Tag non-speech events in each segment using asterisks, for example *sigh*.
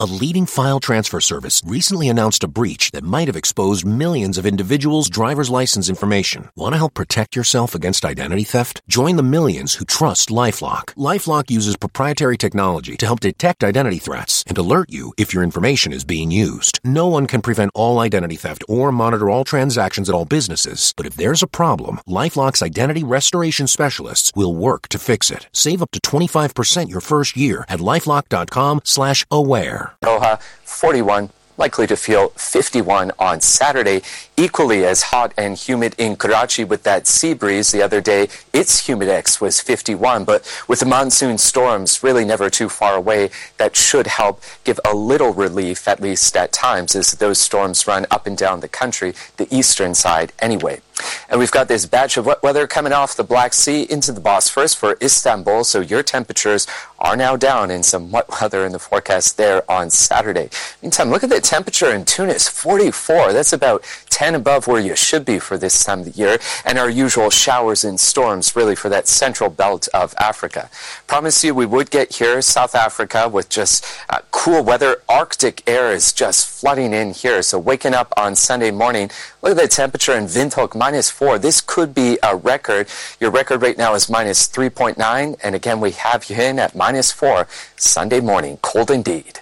A leading file transfer service recently announced a breach that might have exposed millions of individuals' driver's license information. Want to help protect yourself against identity theft? Join the millions who trust LifeLock. LifeLock uses proprietary technology to help detect identity threats and alert you if your information is being used. No one can prevent all identity theft or monitor all transactions at all businesses, but if there's a problem, LifeLock's identity restoration specialists will work to fix it. Save up to 25% your first year at lifelock.com slash aware. Doha, 41 likely to feel 51 on Saturday. Equally as hot and humid in Karachi with that sea breeze the other day. Its humidex was 51, but with the monsoon storms really never too far away, that should help give a little relief, at least at times, as those storms run up and down the country, the eastern side anyway. And we've got this batch of wet weather coming off the Black Sea into the Bosphorus for Istanbul, so your temperatures are now down in some wet weather in the forecast there on Saturday. Meantime, look at the temperature in Tunis, 44. That's about 10 above where you should be for this time of the year, and our usual showers and storms really for that central belt of Africa. Promise you we would get here, South Africa, with just uh, cool weather. Arctic air is just flooding in here, so waking up on Sunday morning, look at the temperature in Windhoek, minus 4. This could be a record. Your record right now is minus 3.9, and again, we have you in at minus 4 Sunday morning. Cold indeed.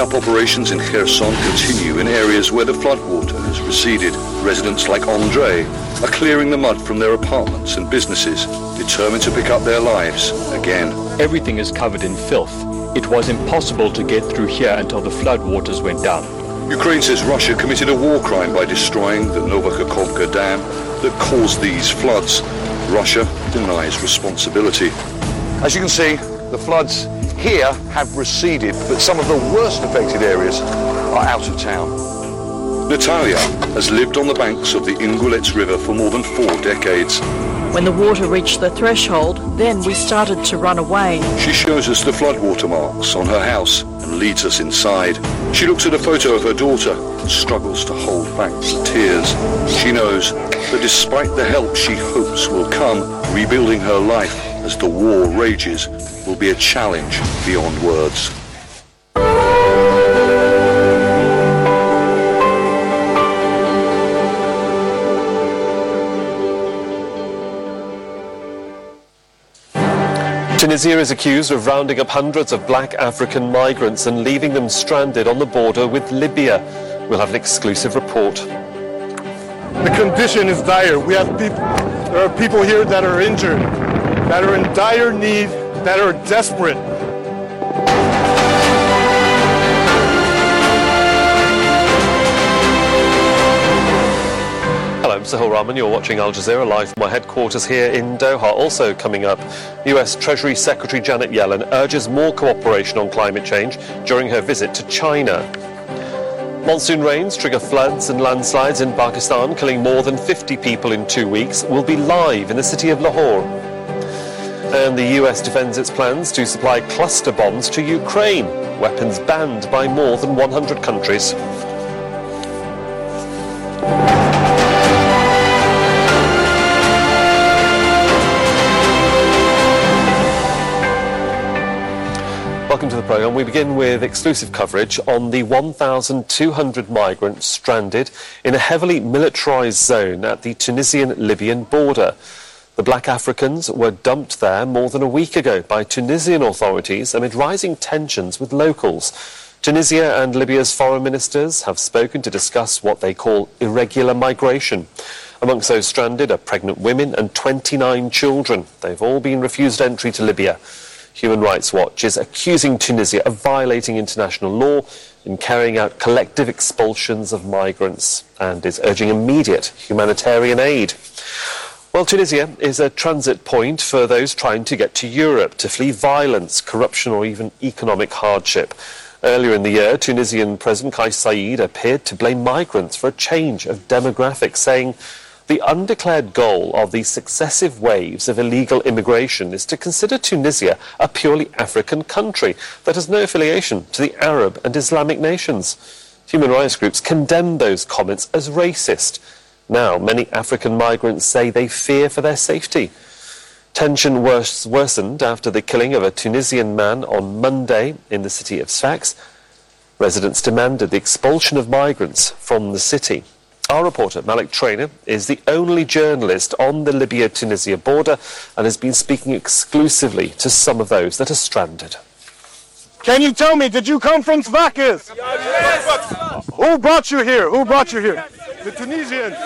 Clean-up operations in Kherson continue in areas where the floodwater has receded. Residents like Andre are clearing the mud from their apartments and businesses, determined to pick up their lives again. Everything is covered in filth. It was impossible to get through here until the floodwaters went down. Ukraine says Russia committed a war crime by destroying the Nova Kakhovka dam that caused these floods. Russia denies responsibility. As you can see, the floods here have receded, but some of the worst affected areas are out of town. Natalia has lived on the banks of the Ingulets River for more than four decades. When the water reached the threshold, then we started to run away. She shows us the floodwater marks on her house and leads us inside. She looks at a photo of her daughter and struggles to hold back the tears. She knows that despite the help she hopes will come, rebuilding her life as the war rages will be a challenge beyond words. Tunisia is accused of rounding up hundreds of black African migrants and leaving them stranded on the border with Libya. We'll have an exclusive report. The condition is dire. We have people, there are people here that are injured, that are in dire need, that are desperate. Hello, I'm Sohail Rahman. You're watching Al Jazeera live from my headquarters here in Doha. Also coming up, US Treasury Secretary Janet Yellen urges more cooperation on climate change during her visit to China. Monsoon rains trigger floods and landslides in Pakistan, killing more than 50 people in two weeks, will be live in the city of Lahore. And the US defends its plans to supply cluster bombs to Ukraine, weapons banned by more than 100 countries. Welcome to the programme. We begin with exclusive coverage on the 1,200 migrants stranded in a heavily militarised zone at the Tunisian-Libyan border. The black Africans were dumped there more than a week ago by Tunisian authorities amid rising tensions with locals. Tunisia and Libya's foreign ministers have spoken to discuss what they call irregular migration. Amongst those stranded are pregnant women and 29 children. They've all been refused entry to Libya. Human Rights Watch is accusing Tunisia of violating international law in carrying out collective expulsions of migrants and is urging immediate humanitarian aid. Well, Tunisia is a transit point for those trying to get to Europe to flee violence, corruption, or even economic hardship. Earlier in the year, Tunisian President Kais Saied appeared to blame migrants for a change of demographics, saying the undeclared goal of the successive waves of illegal immigration is to consider Tunisia a purely African country that has no affiliation to the Arab and Islamic nations. Human rights groups condemned those comments as racist. Now, many African migrants say they fear for their safety. Tension wors- worsened after the killing of a Tunisian man on Monday in the city of Sfax. Residents demanded the expulsion of migrants from the city. Our reporter, Malik Traina, is the only journalist on the Libya Tunisia border and has been speaking exclusively to some of those that are stranded. Can you tell me, did you come from Svakis? Who brought you here? Who brought you here? The Tunisians.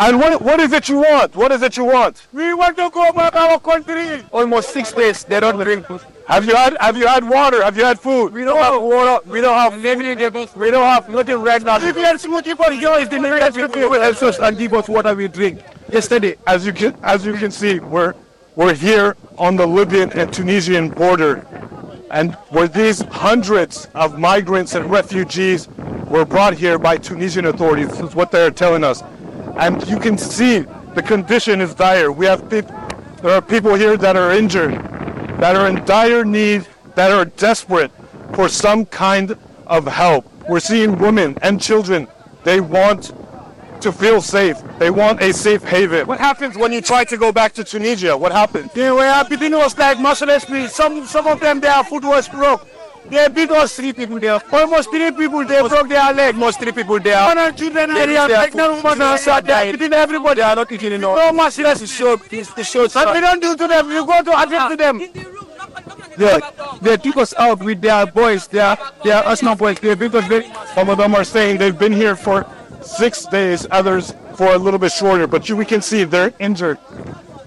And what, what is it you want? What is it you want? We want to go back our country. Almost six days they don't drink. Have you had have you had water? Have you had food? We don't have water. We don't have We don't have nothing right now. If you have smoothie for you, it's the nearest people will help us and give us water we drink. Yesterday, As you can as you can see, we're we're here on the Libyan and Tunisian border. And where these hundreds of migrants and refugees were brought here by Tunisian authorities. This is what they're telling us. And you can see the condition is dire. We have there are people here that are injured, that are in dire need, that are desperate for some kind of help. We're seeing women and children. They want to feel safe. They want a safe haven. What happens when you try to go back to Tunisia? What happens? they were beating us like mercilessly. Some some of them their foot was broke. They beat us three people there. Almost three people they broke their leg. Most three people there. One and children they are pregnant women and so they are beating everybody. They are not eating enough. No merciless is show. It's the show. What we don't do to them, we go to address to them. They, they took us out with their boys, their their Arsenal boys. They beat us very Some of them are saying they've been here for six days, others for a little bit shorter. But you, we can see they're injured.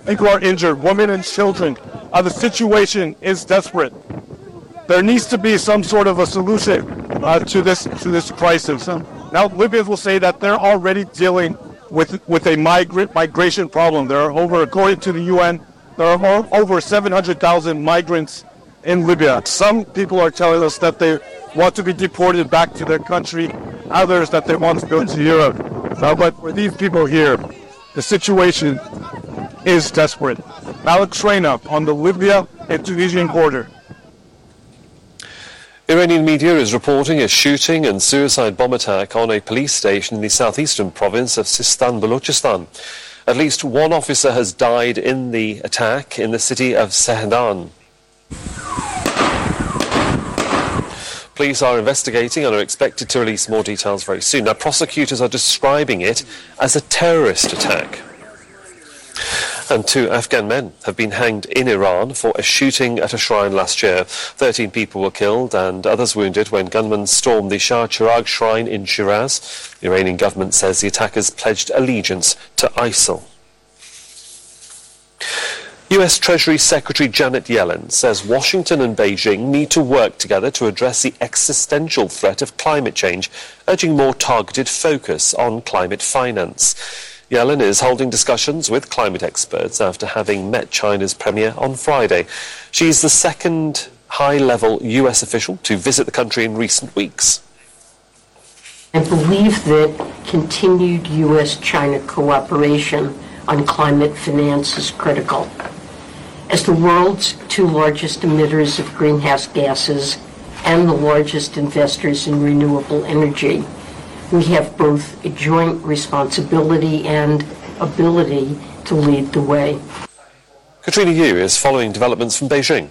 People are injured, women and children. Uh, the situation is desperate. There needs to be some sort of a solution uh, to this to this crisis. Now, Libyans will say that they're already dealing with with a migrant migration problem. There are over, according to the UN, there are over 700,000 migrants in Libya. Some people are telling us that they want to be deported back to their country. Others that they want to go to Europe. But for these people here, the situation is desperate. Malik Traina on the Libya and Tunisian border. Iranian media is reporting a shooting and suicide bomb attack on a police station in the southeastern province of Sistan Balochistan. At least one officer has died in the attack in the city of Zahedan. Police are investigating and are expected to release more details very soon. Now, prosecutors are describing it as a terrorist attack. And two Afghan men have been hanged in Iran for a shooting at a shrine last year. Thirteen people were killed and others wounded when gunmen stormed the Shah Chirag shrine in Shiraz. The Iranian government says the attackers pledged allegiance to ISIL. US Treasury Secretary Janet Yellen says Washington and Beijing need to work together to address the existential threat of climate change, urging more targeted focus on climate finance. Yellen is holding discussions with climate experts after having met China's premier on Friday. She's the second high level US official to visit the country in recent weeks. I believe that continued U.S. China cooperation on climate finance is critical. As the world's two largest emitters of greenhouse gases and the largest investors in renewable energy, we have both a joint responsibility and ability to lead the way. Katrina Yu is following developments from Beijing.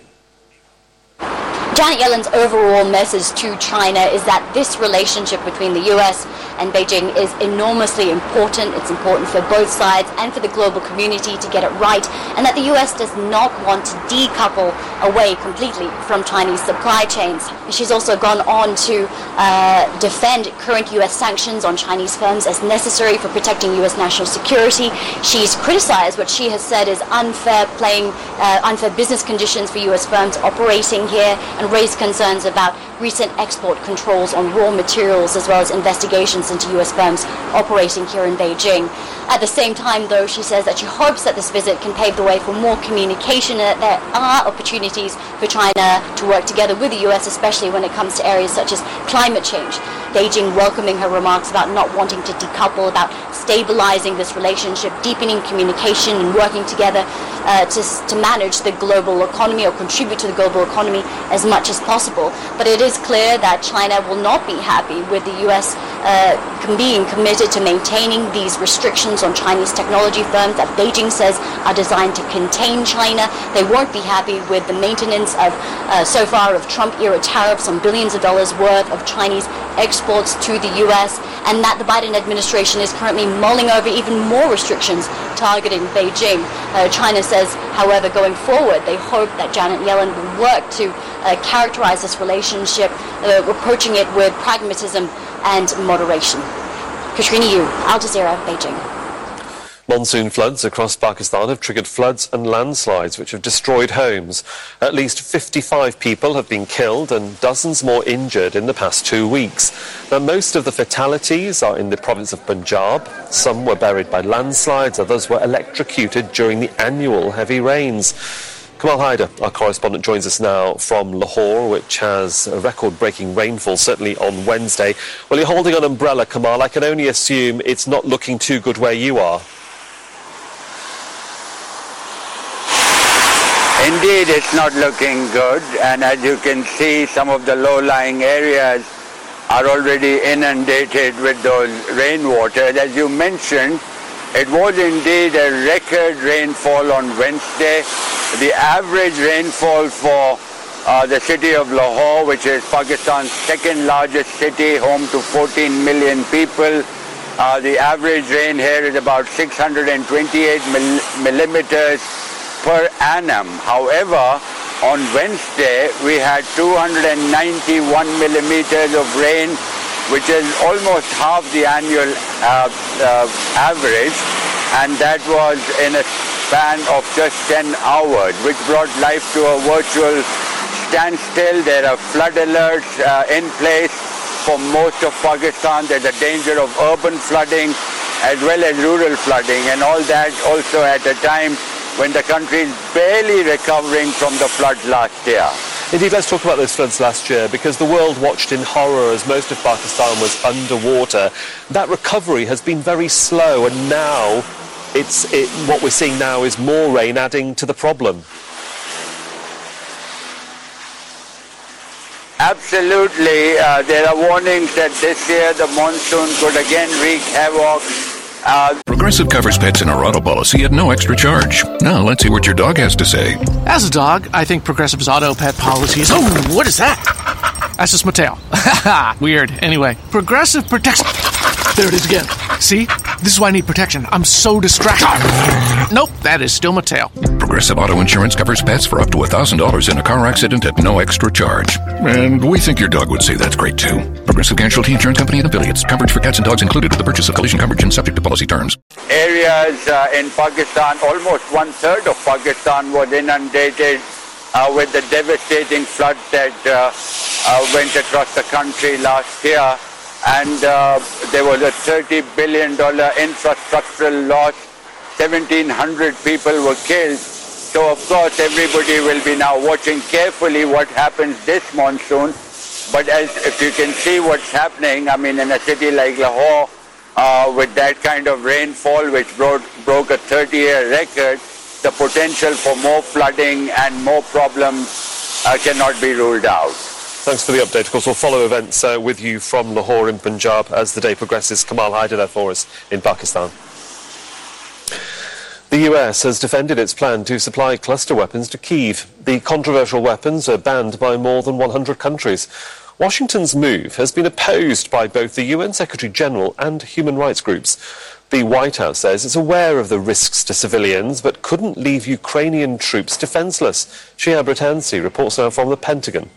Janet Yellen's overall message to China is that this relationship between the US and Beijing is enormously important. It's important for both sides and for the global community to get it right, and that the US does not want to decouple away completely from Chinese supply chains. She's also gone on to uh, defend current US sanctions on Chinese firms as necessary for protecting US national security. She's criticized what she has said is unfair playing, uh, unfair business conditions for US firms operating here, and raised concerns about recent export controls on raw materials as well as investigations into U.S. firms operating here in Beijing. At the same time, though, she says that she hopes that this visit can pave the way for more communication and that there are opportunities for China to work together with the U.S., especially when it comes to areas such as climate change. Beijing welcoming her remarks about not wanting to decouple, about stabilizing this relationship, deepening communication, and working together uh, to, to manage the global economy or contribute to the global economy as much as possible. But it is clear that China will not be happy with the U.S. Uh, being committed to maintaining these restrictions on Chinese technology firms that Beijing says are designed to contain China. They won't be happy with the maintenance of, uh, so far, of Trump era tariffs on billions of dollars worth of Chinese exports to the U.S., and that the Biden administration is currently mulling over even more restrictions targeting Beijing. Uh, China says, however, going forward, they hope that Janet Yellen will work to uh, characterize this relationship, uh, approaching it with pragmatism and moderation. Katrina Yu, Al Jazeera, Beijing. Monsoon floods across Pakistan have triggered floods and landslides which have destroyed homes. At least 55 people have been killed and dozens more injured in the past two weeks. Now, most of the fatalities are in the province of Punjab. Some were buried by landslides, others were electrocuted during the annual heavy rains. Kamal Haider, our correspondent, joins us now from Lahore, which has a record breaking rainfall, certainly on Wednesday. Well, you're holding an umbrella, Kamal. I can only assume it's not looking too good where you are. Indeed, it's not looking good, and as you can see, some of the low-lying areas are already inundated with those rainwater. As you mentioned, it was indeed a record rainfall on Wednesday. The average rainfall for uh, the city of Lahore, which is Pakistan's second largest city, home to 14 million people, uh, the average rain here is about 628 mil- millimeters per annum. However, on Wednesday, we had 291 millimeters of rain which is almost half the annual uh, uh, average, and that was in a span of just 10 hours, which brought life to a virtual standstill. There are flood alerts uh, in place for most of Pakistan. There's a danger of urban flooding as well as rural flooding, and all that also at a time when the country is barely recovering from the floods last year. Indeed, let's talk about those floods last year because the world watched in horror as most of Pakistan was underwater. That recovery has been very slow, and now it's it, what we're seeing now is more rain adding to the problem. Absolutely. Uh, there are warnings that this year the monsoon could again wreak havoc uh, Progressive covers pets in our auto policy at no extra charge. Now let's see what your dog has to say. As a dog, I think Progressive's auto pet policy is. Oh, what is that? That's just my tail. *laughs* Weird. Anyway, Progressive protects. There it is again. See? This is why I need protection. I'm so distracted. Nope, that is still my tail. Progressive Auto Insurance covers pets for up to $1,000 in a car accident at no extra charge. And we think your dog would say that's great too. Progressive Casualty Insurance Company and affiliates. Coverage for cats and dogs included with the purchase of collision coverage and subject to policy terms. Areas uh, in Pakistan, almost one third of Pakistan was inundated uh, with the devastating flood that uh, uh went across the country last year and uh, there was a $30 billion infrastructural loss. 1,700 people were killed. So of course everybody will be now watching carefully what happens this monsoon. But as if you can see what's happening, I mean in a city like Lahore, uh, with that kind of rainfall which broke, broke a 30-year record, the potential for more flooding and more problems uh, cannot be ruled out. Thanks for the update. Of course, we'll follow events uh, with you from Lahore in Punjab as the day progresses. Kamal Haider there for us in Pakistan. The US has defended its plan to supply cluster weapons to Kiev. The controversial weapons are banned by more than 100 countries. Washington's move has been opposed by both the UN Secretary General and human rights groups. The White House says it's aware of the risks to civilians but couldn't leave Ukrainian troops defenseless. Shihab Rattansi reports now from the Pentagon.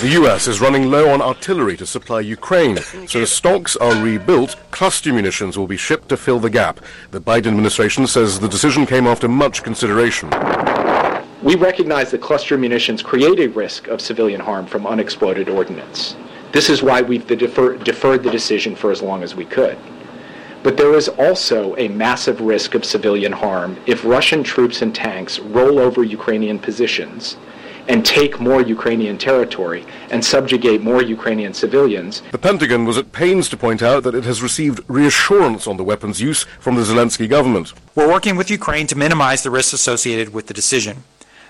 The US is running low on artillery to supply Ukraine, so as stocks are rebuilt, cluster munitions will be shipped to fill the gap. The Biden administration says the decision came after much consideration. We recognize that cluster munitions create a risk of civilian harm from unexploded ordnance. This is why we've defer- deferred the decision for as long as we could. But there is also a massive risk of civilian harm if Russian troops and tanks roll over Ukrainian positions and take more Ukrainian territory and subjugate more Ukrainian civilians. The Pentagon was at pains to point out that it has received reassurance on the weapons use from the Zelensky government. We're working with Ukraine to minimize the risks associated with the decision.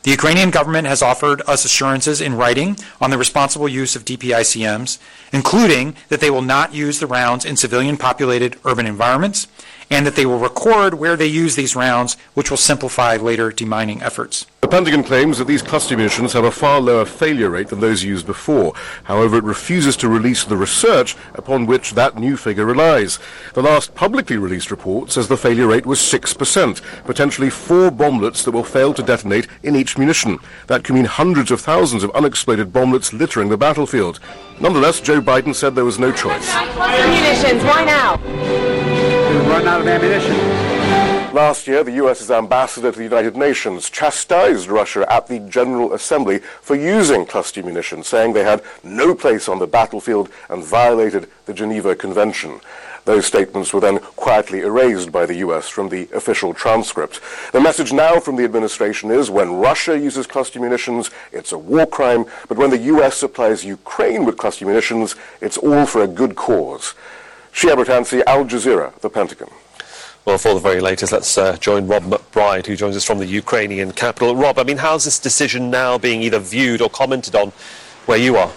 The Ukrainian government has offered us assurances in writing on the responsible use of DPICMs, including that they will not use the rounds in civilian populated urban environments and that they will record where they use these rounds, which will simplify later demining efforts. The Pentagon claims that these cluster munitions have a far lower failure rate than those used before. However, it refuses to release the research upon which that new figure relies. The last publicly released report says the failure rate was 6%, potentially four bomblets that will fail to detonate in each munition. That could mean hundreds of thousands of unexploded bomblets littering the battlefield. Nonetheless, Joe Biden said there was no choice. Cluster munitions, why now? Run out of ammunition. Last year, the US's ambassador to the United Nations chastised Russia at the General Assembly for using cluster munitions, saying they had no place on the battlefield and violated the Geneva Convention. Those statements were then quietly erased by the US from the official transcript. The message now from the administration is when Russia uses cluster munitions, it's a war crime, but when the US supplies Ukraine with cluster munitions, it's all for a good cause. Shihab Rattansi, Al Jazeera, The Pentagon. Well, for the very latest, let's uh, join Rob McBride, who joins us from the Ukrainian capital. Rob, I mean, how's this decision now being either viewed or commented on where you are?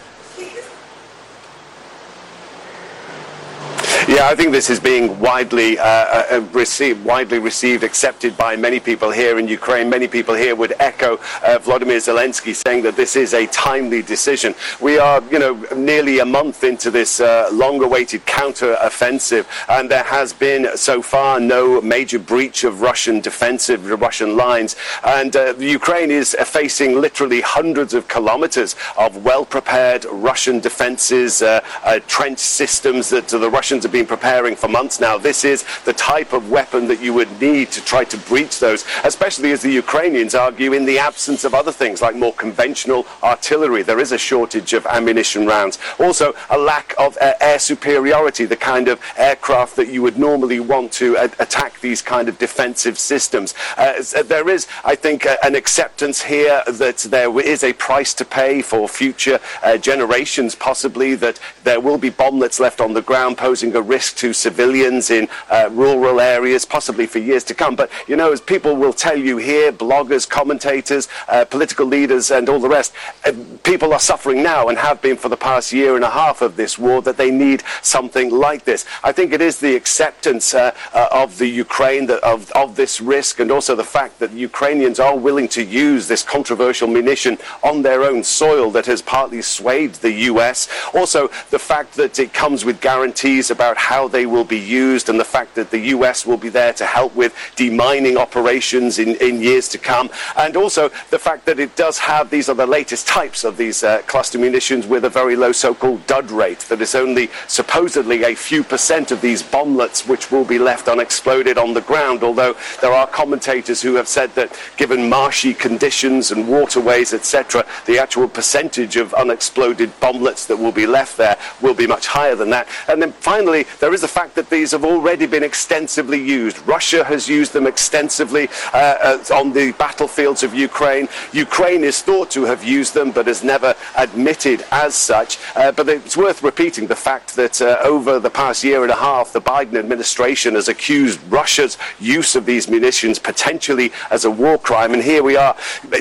Yeah, I think this is being widely uh, uh, received, widely received, accepted by many people here in Ukraine. Many people here would echo uh, Vladimir Zelensky saying that this is a timely decision. We are, you know, nearly a month into this uh, long-awaited counter-offensive, and there has been so far no major breach of Russian defensive Russian lines. And uh, Ukraine is facing literally hundreds of kilometers of well-prepared Russian defenses, uh, trench systems that the Russians have been preparing for months now. This is the type of weapon that you would need to try to breach those, especially as the Ukrainians argue in the absence of other things like more conventional artillery. There is a shortage of ammunition rounds. Also, a lack of uh, air superiority, the kind of aircraft that you would normally want to uh, attack these kind of defensive systems. Uh, there is, I think, an acceptance here that there is a price to pay for future uh, generations, possibly, that there will be bomblets left on the ground posing a risk to civilians in uh, rural areas, possibly for years to come. But, you know, as people will tell you here, bloggers, commentators, uh, political leaders, and all the rest, uh, people are suffering now and have been for the past year and a half of this war that they need something like this. I think it is the acceptance uh, uh, of the Ukraine that, of, of this risk and also the fact that Ukrainians are willing to use this controversial munition on their own soil that has partly swayed the US. Also, the fact that it comes with guarantees about how they will be used and the fact that the US will be there to help with demining operations in, in years to come. And also the fact that it does have, these are the latest types of these uh, cluster munitions with a very low so-called dud rate, that is only supposedly a few percent of these bomblets which will be left unexploded on the ground, although there are commentators who have said that given marshy conditions and waterways, etc., the actual percentage of unexploded bomblets that will be left there will be much higher than that. And then finally, there is the fact that these have already been extensively used. Russia has used them extensively uh, uh, on the battlefields of Ukraine. Ukraine is thought to have used them, but has never admitted as such. Uh, but it's worth repeating the fact that uh, over the past year and a half, the Biden administration has accused Russia's use of these munitions potentially as a war crime. And here we are,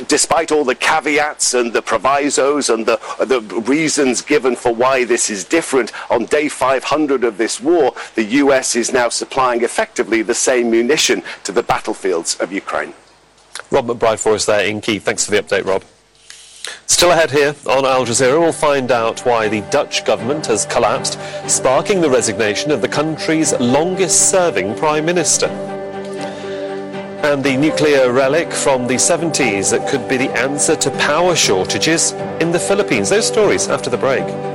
despite all the caveats and the provisos and the, the reasons given for why this is different, on day 500 of this war, the US is now supplying effectively the same munition to the battlefields of Ukraine. Rob McBride for us there in Kiev. Thanks for the update, Rob. Still ahead here on Al Jazeera, we'll find out why the Dutch government has collapsed, sparking the resignation of the country's longest serving Prime Minister. And the nuclear relic from the 70s that could be the answer to power shortages in the Philippines. Those stories after the break.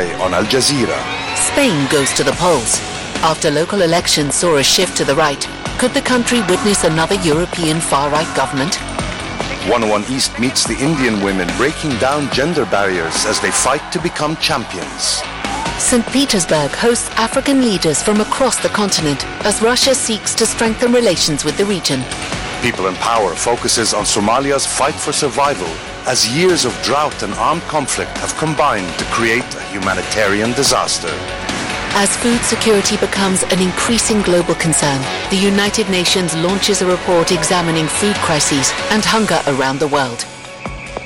On Al Jazeera. Spain goes to the polls. After local elections saw a shift to the right, could the country witness another European far-right government? 101 East meets the Indian women breaking down gender barriers as they fight to become champions. St. Petersburg hosts African leaders from across the continent as Russia seeks to strengthen relations with the region. People in Power focuses on Somalia's fight for survival as years of drought and armed conflict have combined to create a humanitarian disaster. As food security becomes an increasing global concern, the United Nations launches a report examining food crises and hunger around the world.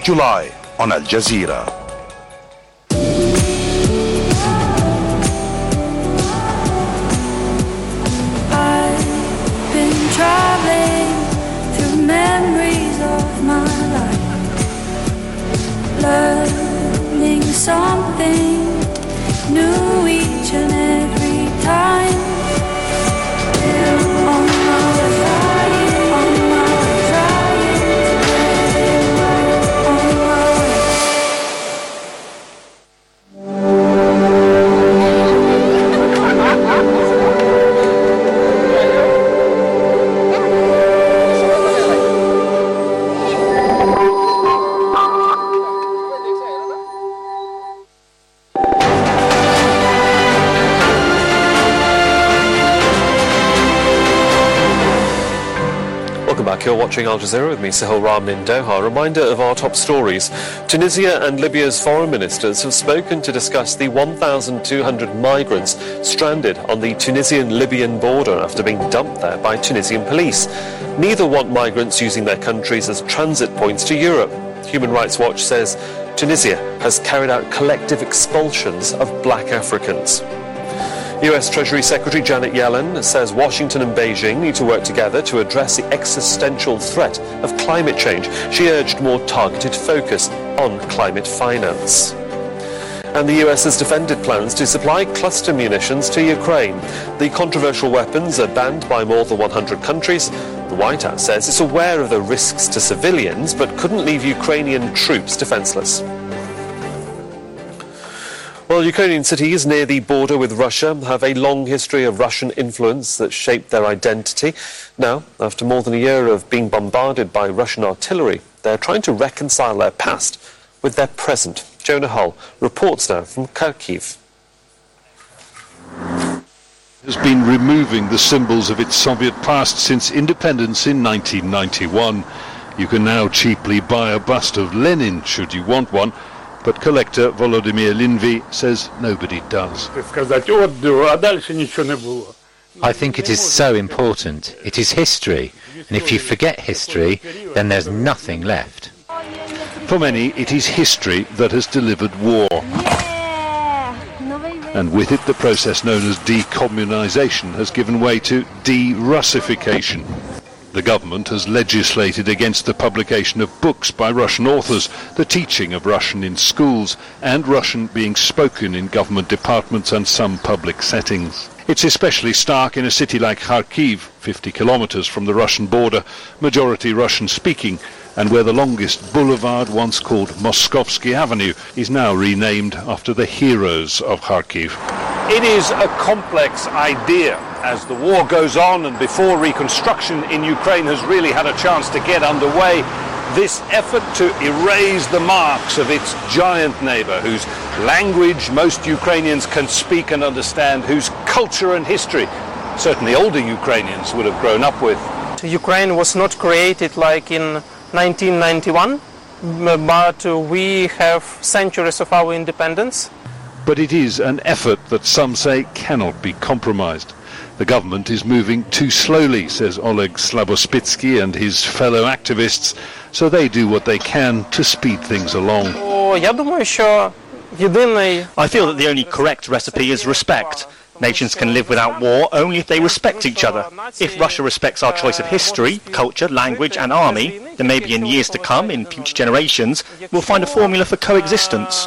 July on Al Jazeera. Learning something new each and every time. Watching Al Jazeera with me, Sohail Rahman in Doha. Reminder of our top stories. Tunisia and Libya's foreign ministers have spoken to discuss the 1,200 migrants stranded on the Tunisian-Libyan border after being dumped there by Tunisian police. Neither want migrants using their countries as transit points to Europe. Human Rights Watch says Tunisia has carried out collective expulsions of black Africans. US Treasury Secretary Janet Yellen says Washington and Beijing need to work together to address the existential threat of climate change. She urged more targeted focus on climate finance. And the US has defended plans to supply cluster munitions to Ukraine. The controversial weapons are banned by more than 100 countries. The White House says it's aware of the risks to civilians but couldn't leave Ukrainian troops defenseless. Well, Ukrainian cities near the border with Russia have a long history of Russian influence that shaped their identity. Now, after more than a year of being bombarded by Russian artillery, they're trying to reconcile their past with their present. Jonah Hull reports now from Kharkiv. has been removing the symbols of its Soviet past since independence in 1991. You can now cheaply buy a bust of Lenin should you want one, but collector Volodymyr Linvi says nobody does. I think it is so important. It is history. And if you forget history, then there's nothing left. For many, it is history that has delivered war. And with it, the process known as decommunisation has given way to de-Russification. The government has legislated against the publication of books by Russian authors, the teaching of Russian in schools, and Russian being spoken in government departments and some public settings. It's especially stark in a city like Kharkiv, 50 kilometers from the Russian border, majority Russian speaking, and where the longest boulevard, once called Moskovsky Avenue, is now renamed after the heroes of Kharkiv. It is a complex idea as the war goes on and before reconstruction in Ukraine has really had a chance to get underway. This effort to erase the marks of its giant neighbor, whose language most Ukrainians can speak and understand, whose culture and history certainly older Ukrainians would have grown up with. Ukraine was not created like in 1991, but we have centuries of our independence. But it is an effort that some say cannot be compromised. The government is moving too slowly, says Oleg Slabospitsky and his fellow activists, so they do what they can to speed things along. I feel that the only correct recipe is respect. Nations can live without war only if they respect each other. If Russia respects our choice of history, culture, language, and army, then maybe in years to come, in future generations, we'll find a formula for coexistence.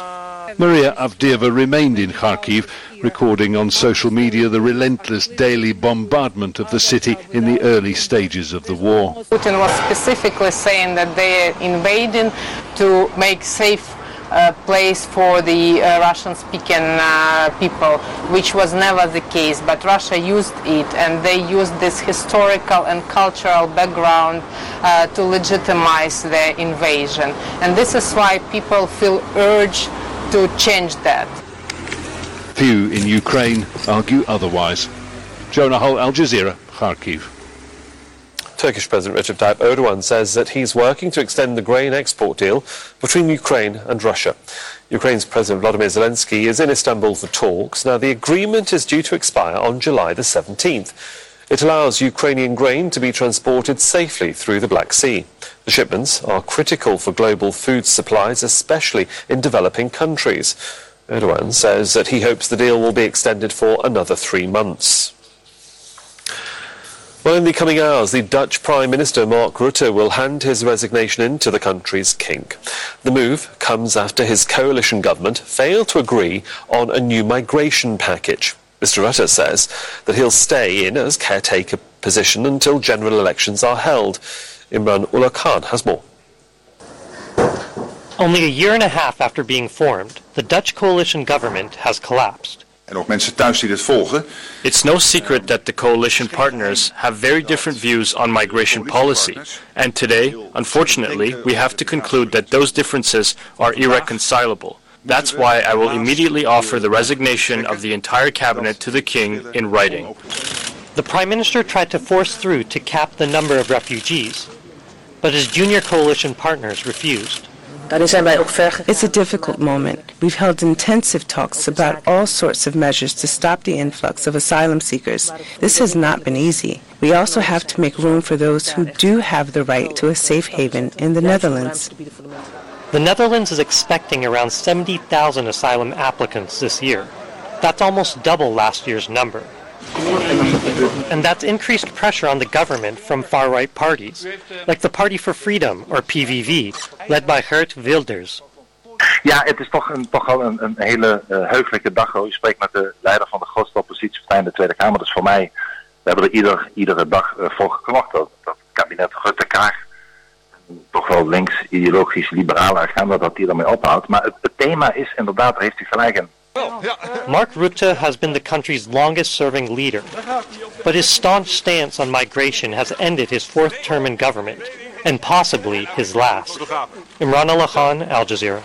Maria Avdieva remained in Kharkiv, recording on social media the relentless daily bombardment of the city in the early stages of the war. Putin was specifically saying that they are invading to make safe uh, place for the uh, Russian-speaking uh, people, which was never the case. But Russia used it, and they used this historical and cultural background uh, to legitimize their invasion. And this is why people feel urged to change that. Few in Ukraine argue otherwise. Jonah Hull, Al Jazeera, Kharkiv. Turkish President Recep Tayyip Erdogan says that he's working to extend the grain export deal between Ukraine and Russia. Ukraine's President Vladimir Zelensky is in Istanbul for talks. Now, the agreement is due to expire on July the 17th. It allows Ukrainian grain to be transported safely through the Black Sea. The shipments are critical for global food supplies, especially in developing countries. Erdogan says that he hopes the deal will be extended for another three months. Well, in the coming hours, the Dutch Prime Minister Mark Rutte will hand his resignation in to the country's king. The move comes after his coalition government failed to agree on a new migration package. Mr. Rutte says that he'll stay in as caretaker position until general elections are held. Imran Ullah Khan has more. Only a year and a half after being formed, the Dutch coalition government has collapsed. En ook mensen thuis die dit volgen. It's no secret that the coalition partners have very different views on migration policy. And today, unfortunately, we have to conclude that those differences are irreconcilable. That's why I will immediately offer the resignation of the entire cabinet to the king in writing. The Prime Minister tried to force through to cap the number of refugees, but his junior coalition partners refused. It's a difficult moment. We've held intensive talks about all sorts of measures to stop the influx of asylum seekers. This has not been easy. We also have to make room for those who do have the right to a safe haven in the Netherlands. The Netherlands is expecting around 70,000 asylum applicants this year. That's almost double last year's number. And that's increased pressure on the government from far right parties, like the Party for Freedom, or PVV, led by Geert Wilders. Ja, het is toch, een, toch wel een, een hele uh, heugelijke dag. Hoor. Je spreekt met de leider van de grootste oppositiepartij in de Tweede Kamer. Dus voor mij, we hebben er ieder, iedere dag uh, voor geklopt. Dat, dat kabinet Rutte-Kaag, toch wel links, ideologisch, liberale agenda, dat die ermee ophoudt. Maar het, het thema is inderdaad, daar heeft u gelijk in. Mark Rutte has been the country's longest serving leader, but his staunch stance on migration has ended his fourth term in government, and possibly his last. Imran Allah Khan, Al Jazeera.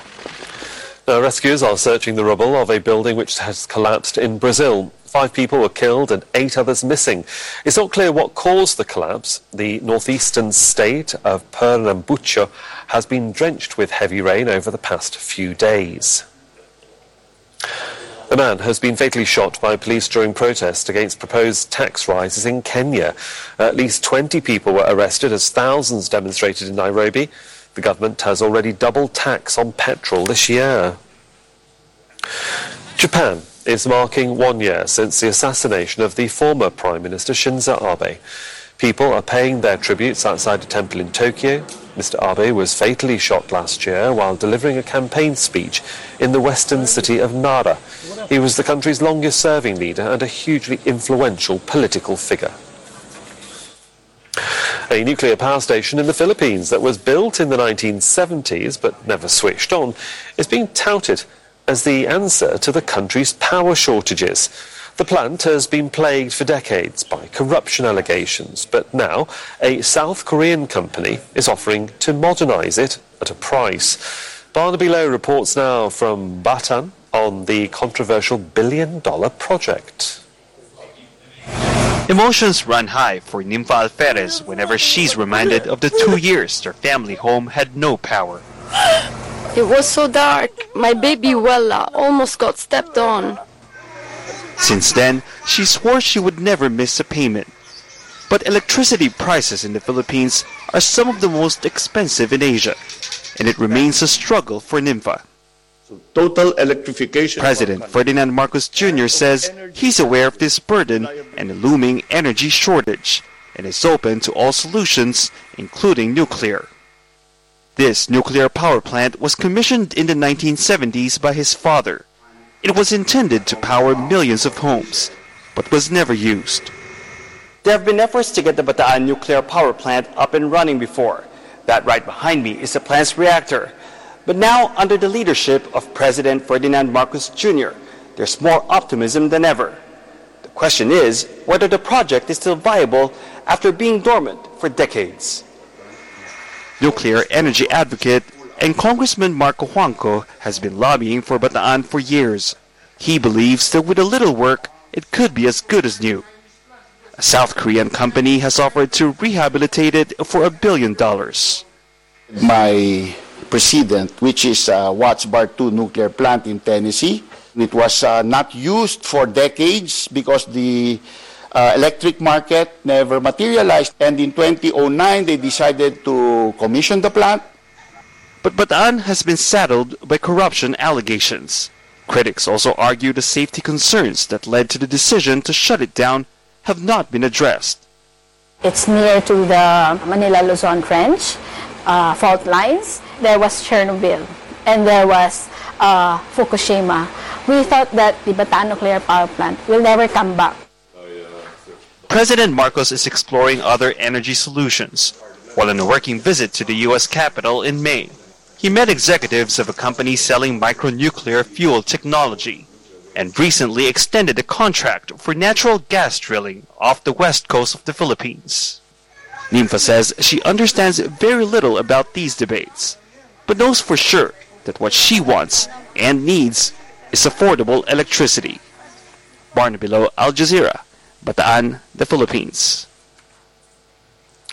Now, rescuers are searching the rubble of a building which has collapsed in Brazil. Five people were killed and eight others missing. It's not clear what caused the collapse. The northeastern state of Pernambuco has been drenched with heavy rain over the past few days. A man has been fatally shot by police during protest against proposed tax rises in Kenya. At least 20 people were arrested as thousands demonstrated in Nairobi. The government has already doubled tax on petrol this year. Japan is marking one year since the assassination of the former Prime Minister Shinzo Abe. People are paying their tributes outside a temple in Tokyo. Mr. Abe was fatally shot last year while delivering a campaign speech in the western city of Nara. He was the country's longest serving leader and a hugely influential political figure. A nuclear power station in the Philippines that was built in the 1970s but never switched on is being touted as the answer to the country's power shortages. The plant has been plagued for decades by corruption allegations, but now a South Korean company is offering to modernize it at a price. Barnaby Lo reports now from Bataan on the controversial billion dollar project. Emotions run high for Nympha Alferez whenever she's reminded of the two years their family home had no power. It was so dark. My baby Wella almost got stepped on. Since then, she swore she would never miss a payment. But electricity prices in the Philippines are some of the most expensive in Asia, and it remains a struggle for Nympha. Total electrification. President Ferdinand Marcos Jr. says he's aware of this burden and a looming energy shortage, and is open to all solutions, including nuclear. This nuclear power plant was commissioned in the 1970s by his father. It was intended to power millions of homes, but was never used. There have been efforts to get the Bataan nuclear power plant up and running before. That right behind me is the plant's reactor. But now, under the leadership of President Ferdinand Marcos Jr., there's more optimism than ever. The question is whether the project is still viable after being dormant for decades. Nuclear energy advocate and Congressman Mark Cojuangco has been lobbying for Bataan for years. He believes that with a little work, it could be as good as new. A South Korean company has offered to rehabilitate it for a billion dollars. My precedent, which is uh, Watts Bar 2 nuclear plant in Tennessee. It was uh, not used for decades because the uh, electric market never materialized. And in 2009, they decided to commission the plant. But Bataan has been saddled by corruption allegations. Critics also argue the safety concerns that led to the decision to shut it down have not been addressed. It's near to the Manila-Luzon Trench uh, fault lines. There was Chernobyl and there was uh, Fukushima. We thought that the Bataan nuclear power plant will never come back. President Marcos is exploring other energy solutions. While on a working visit to the U.S. Capitol in May, he met executives of a company selling micronuclear fuel technology and recently extended a contract for natural gas drilling off the west coast of the Philippines. Nympha says she understands very little about these debates, but knows for sure that what she wants and needs is affordable electricity. Barnaby Lo, Al Jazeera, Bataan, the Philippines.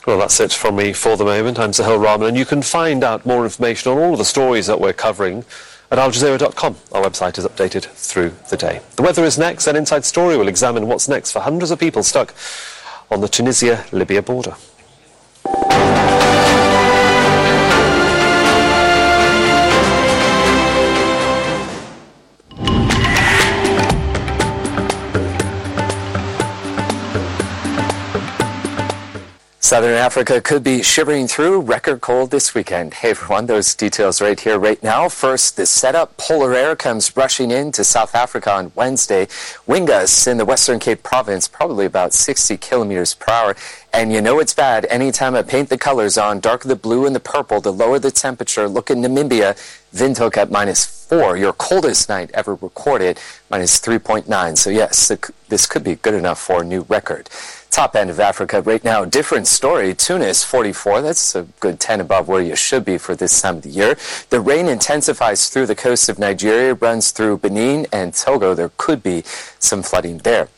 Well, that's it from me for the moment. I'm Sohail Rahman, and you can find out more information on all of the stories that we're covering at aljazeera.com. Our website is updated through the day. The weather is next, and Inside Story will examine what's next for hundreds of people stuck on the Tunisia-Libya border. Southern Africa could be shivering through record cold this weekend. Hey everyone, those details right here, right now. First, the setup. Polar air comes rushing into South Africa on Wednesday. Wind gusts in the Western Cape province, probably about 60 kilometers per hour. And you know it's bad anytime I paint the colors on, darker the blue and the purple, the lower the temperature. Look at Namibia, Windhoek at minus four, your coldest night ever recorded, minus 3.9. So yes, this could be good enough for a new record. Top end of Africa right now, different story. Tunis, 44. That's a good 10 above where you should be for this time of the year. The rain intensifies through the coast of Nigeria, runs through Benin and Togo. There could be some flooding there.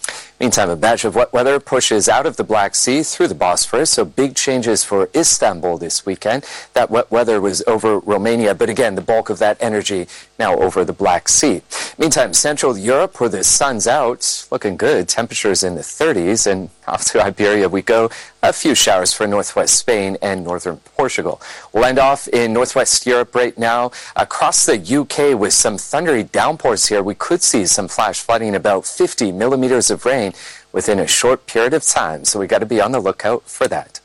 Meantime, a batch of wet weather pushes out of the Black Sea through the Bosphorus, so big changes for Istanbul this weekend. That wet weather was over Romania, but again, the bulk of that energy now over the Black Sea. Meantime, Central Europe, where the sun's out, looking good. Temperatures in the 30s, and *laughs* off to Iberia we go. A few showers for northwest Spain and northern Portugal. We'll end off in northwest Europe right now. Across the UK with some thundery downpours here, we could see some flash flooding, about 50 millimeters of rain within a short period of time. So we got to be on the lookout for that.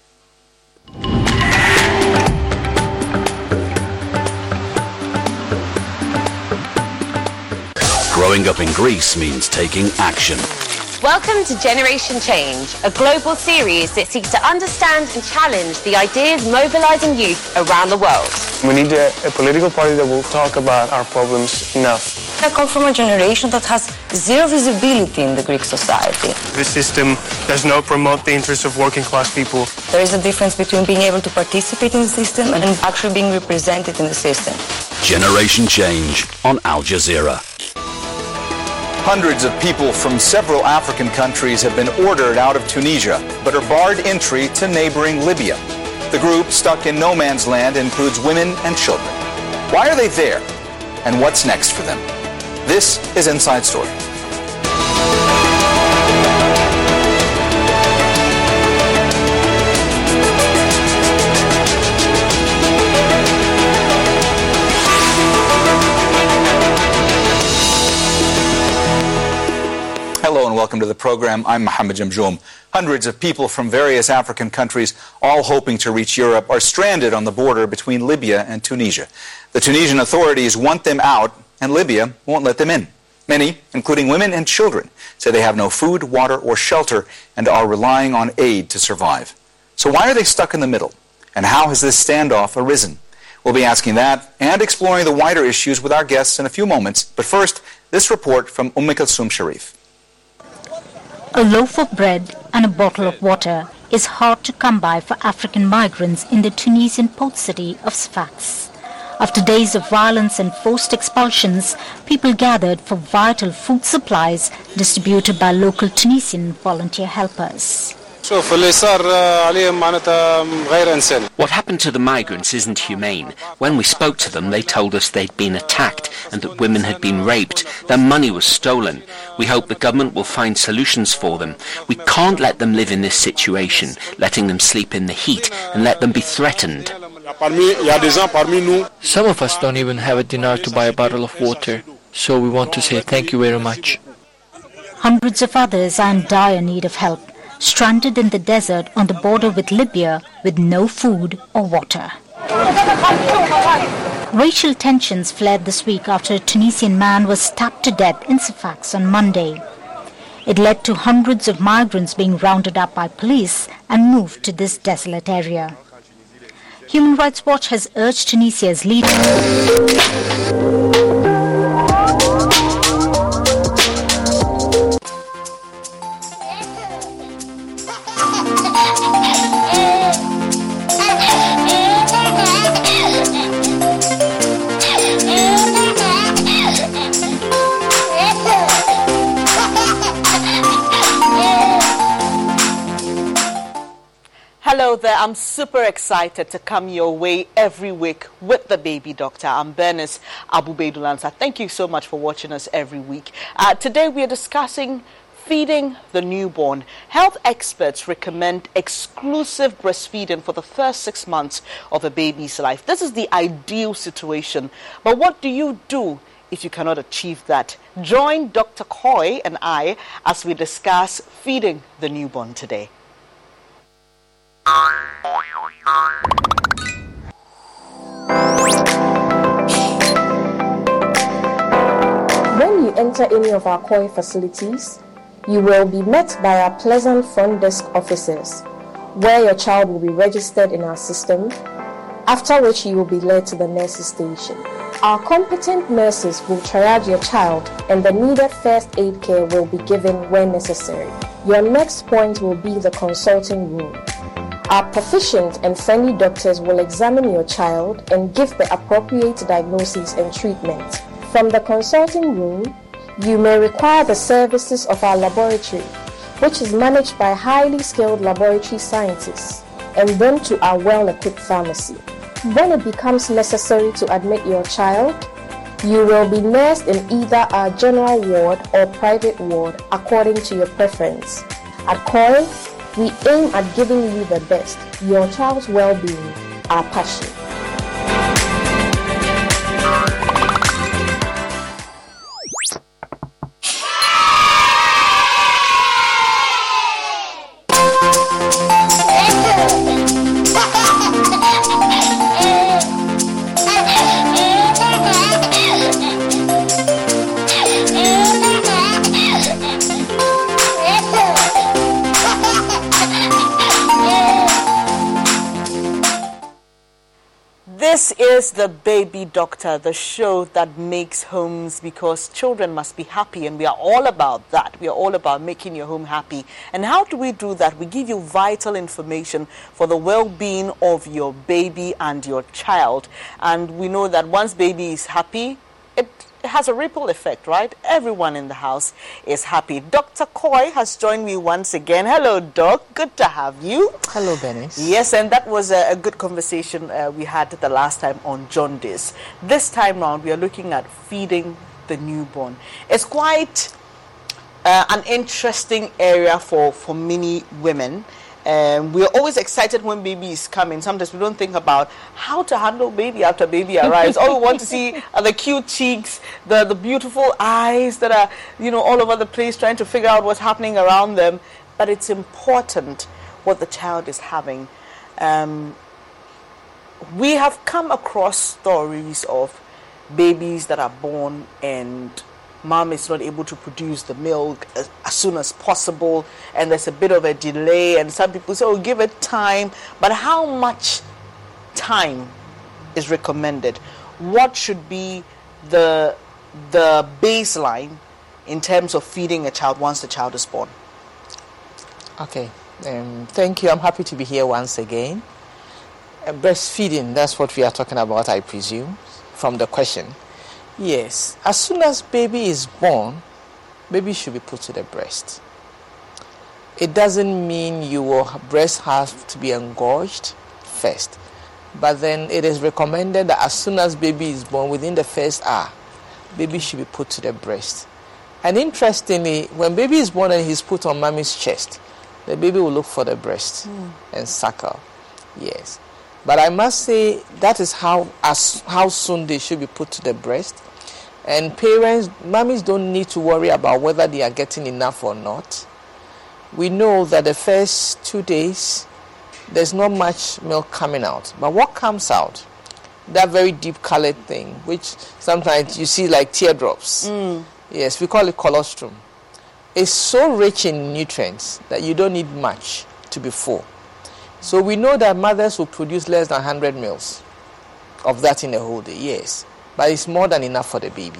Growing up in Greece means taking action. Welcome to Generation Change, a global series that seeks to understand and challenge the ideas mobilizing youth around the world. We need a, a, political party that will talk about our problems enough. I come from a generation that has zero visibility in the Greek society. The system does not promote the interests of working class people. There is a difference between being able to participate in the system and actually being represented in the system. Generation Change on Al Jazeera. Hundreds of people from several African countries have been ordered out of Tunisia, but are barred entry to neighboring Libya. The group stuck in no man's land includes women and children. Why are they there? And what's next for them? This is Inside Story. Welcome to the program. I'm Mohammed Jamjoum. Hundreds of people from various African countries, all hoping to reach Europe, are stranded on the border between Libya and Tunisia. The Tunisian authorities want them out, and Libya won't let them in. Many, including women and children, say they have no food, water, or shelter and are relying on aid to survive. So why are they stuck in the middle? And how has this standoff arisen? We'll be asking that and exploring the wider issues with our guests in a few moments. But first, this report from Umm Kulsum Sharif. A loaf of bread and a bottle of water is hard to come by for African migrants in the Tunisian port city of Sfax. After days of violence and forced expulsions, people gathered for vital food supplies distributed by local Tunisian volunteer helpers. What happened to the migrants isn't humane. When we spoke to them, they told us they'd been attacked and that women had been raped. Their money was stolen. We hope the government will find solutions for them. We can't let them live in this situation, letting them sleep in the heat and let them be threatened. Some of us don't even have a dinar to buy a bottle of water, so we want to say thank you very much. Hundreds of others are in dire need of help stranded in the desert on the border with Libya with no food or water. Racial tensions flared this week after a Tunisian man was stabbed to death in Sfax on Monday. It led to hundreds of migrants being rounded up by police and moved to this desolate area. Human Rights Watch has urged Tunisia's leader Hello there. I'm super excited to come your way every week with the baby doctor. I'm Bernice Abu-Beidulansa. Thank you so much for watching us every week. Uh, today we are discussing feeding the newborn. Health experts recommend exclusive breastfeeding for the first six months of a baby's life. This is the ideal situation. But what do you do if you cannot achieve that? Join Dr. Coy and I as we discuss feeding the newborn today. When you enter any of our COI facilities, you will be met by our pleasant front desk officers, where your child will be registered in our system, after which you will be led to the nurses station. Our competent nurses will triage your child and the needed first aid care will be given when necessary. Your next point will be the consulting room. Our proficient and friendly doctors will examine your child and give the appropriate diagnosis and treatment. From the consulting room, you may require the services of our laboratory, which is managed by highly skilled laboratory scientists, and then to our well equipped pharmacy. When it becomes necessary to admit your child, you will be nursed in either our general ward or private ward according to your preference. At COIL, we aim at giving you the best, your child's well being, our passion. Is the Baby Doctor, the show that makes homes because children must be happy, and we are all about that. We are all about making your home happy. And how do we do that? We give you vital information for the well being of your baby and your child. And we know that once baby is happy, it has a ripple effect, right? Everyone in the house is happy. Dr. Coy has joined me once again. Hello, Doc. Good to have you. Hello, Benny. Yes, and that was a, a good conversation uh, we had the last time on jaundice. This time round, we are looking at feeding the newborn. It's quite uh, an interesting area for, for many women. Um, we're always excited when baby is coming. Sometimes we don't think about how to handle baby after baby arrives. all we want to see *laughs* are the cute cheeks, the, the beautiful eyes that are, you know, all over the place trying to figure out what's happening around them. But it's important what the child is having. Um, we have come across stories of babies that are born and mom is not able to produce the milk as, as, soon as possible and there's a bit of a delay and some people say oh give it time but how much time is recommended, what should be the the baseline in terms of feeding a child once the child is born? Okay, um, thank you. I'm happy to be here once again. Uh, breastfeeding, that's what we are talking about, I presume, from the question. Yes, as soon as baby is born, baby should be put to the breast. It doesn't mean your breast has to be engorged first, but then it is recommended that as soon as baby is born, within the first hour, baby should be put to the breast. And interestingly, when baby is born and he's put on mommy's chest, the baby will look for the breast Mm. and suckle. Yes. But I must say that is how as how soon they should be put to the breast. And parents, mummies don't need to worry about whether they are getting enough or not. We know that the first two days there's not much milk coming out. But what comes out? That very deep colored thing, which sometimes you see like teardrops. Mm. Yes, we call it colostrum. It's so rich in nutrients that you don't need much to be full. So we know that mothers will produce less than 100 mils of that in a whole day, yes. But it's more than enough for the baby.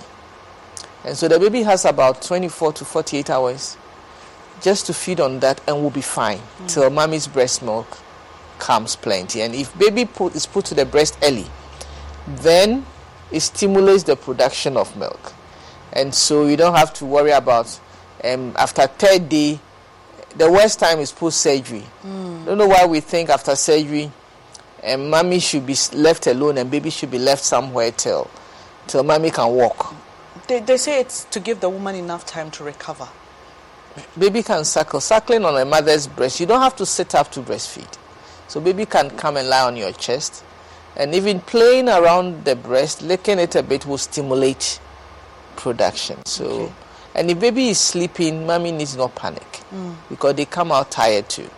And so the baby has about 24 to 48 hours just to feed on that and will be fine till mommy's breast milk comes plenty. And if baby put, is put to the breast early, then it stimulates the production of milk. And so you don't have to worry about um, after third day, the worst time is post surgery. Hmm. Don't know why we think after surgery, and mommy should be left alone and baby should be left somewhere till till mommy can walk. They, they say it's to give the woman enough time to recover. Baby can suckle. Suckling on a mother's breast, you don't have to sit up to breastfeed. So baby can come and lie on your chest. And even playing around the breast, licking it a bit will stimulate production. So, and if baby is sleeping, mommy needs not panic Mm. because they come out tired too.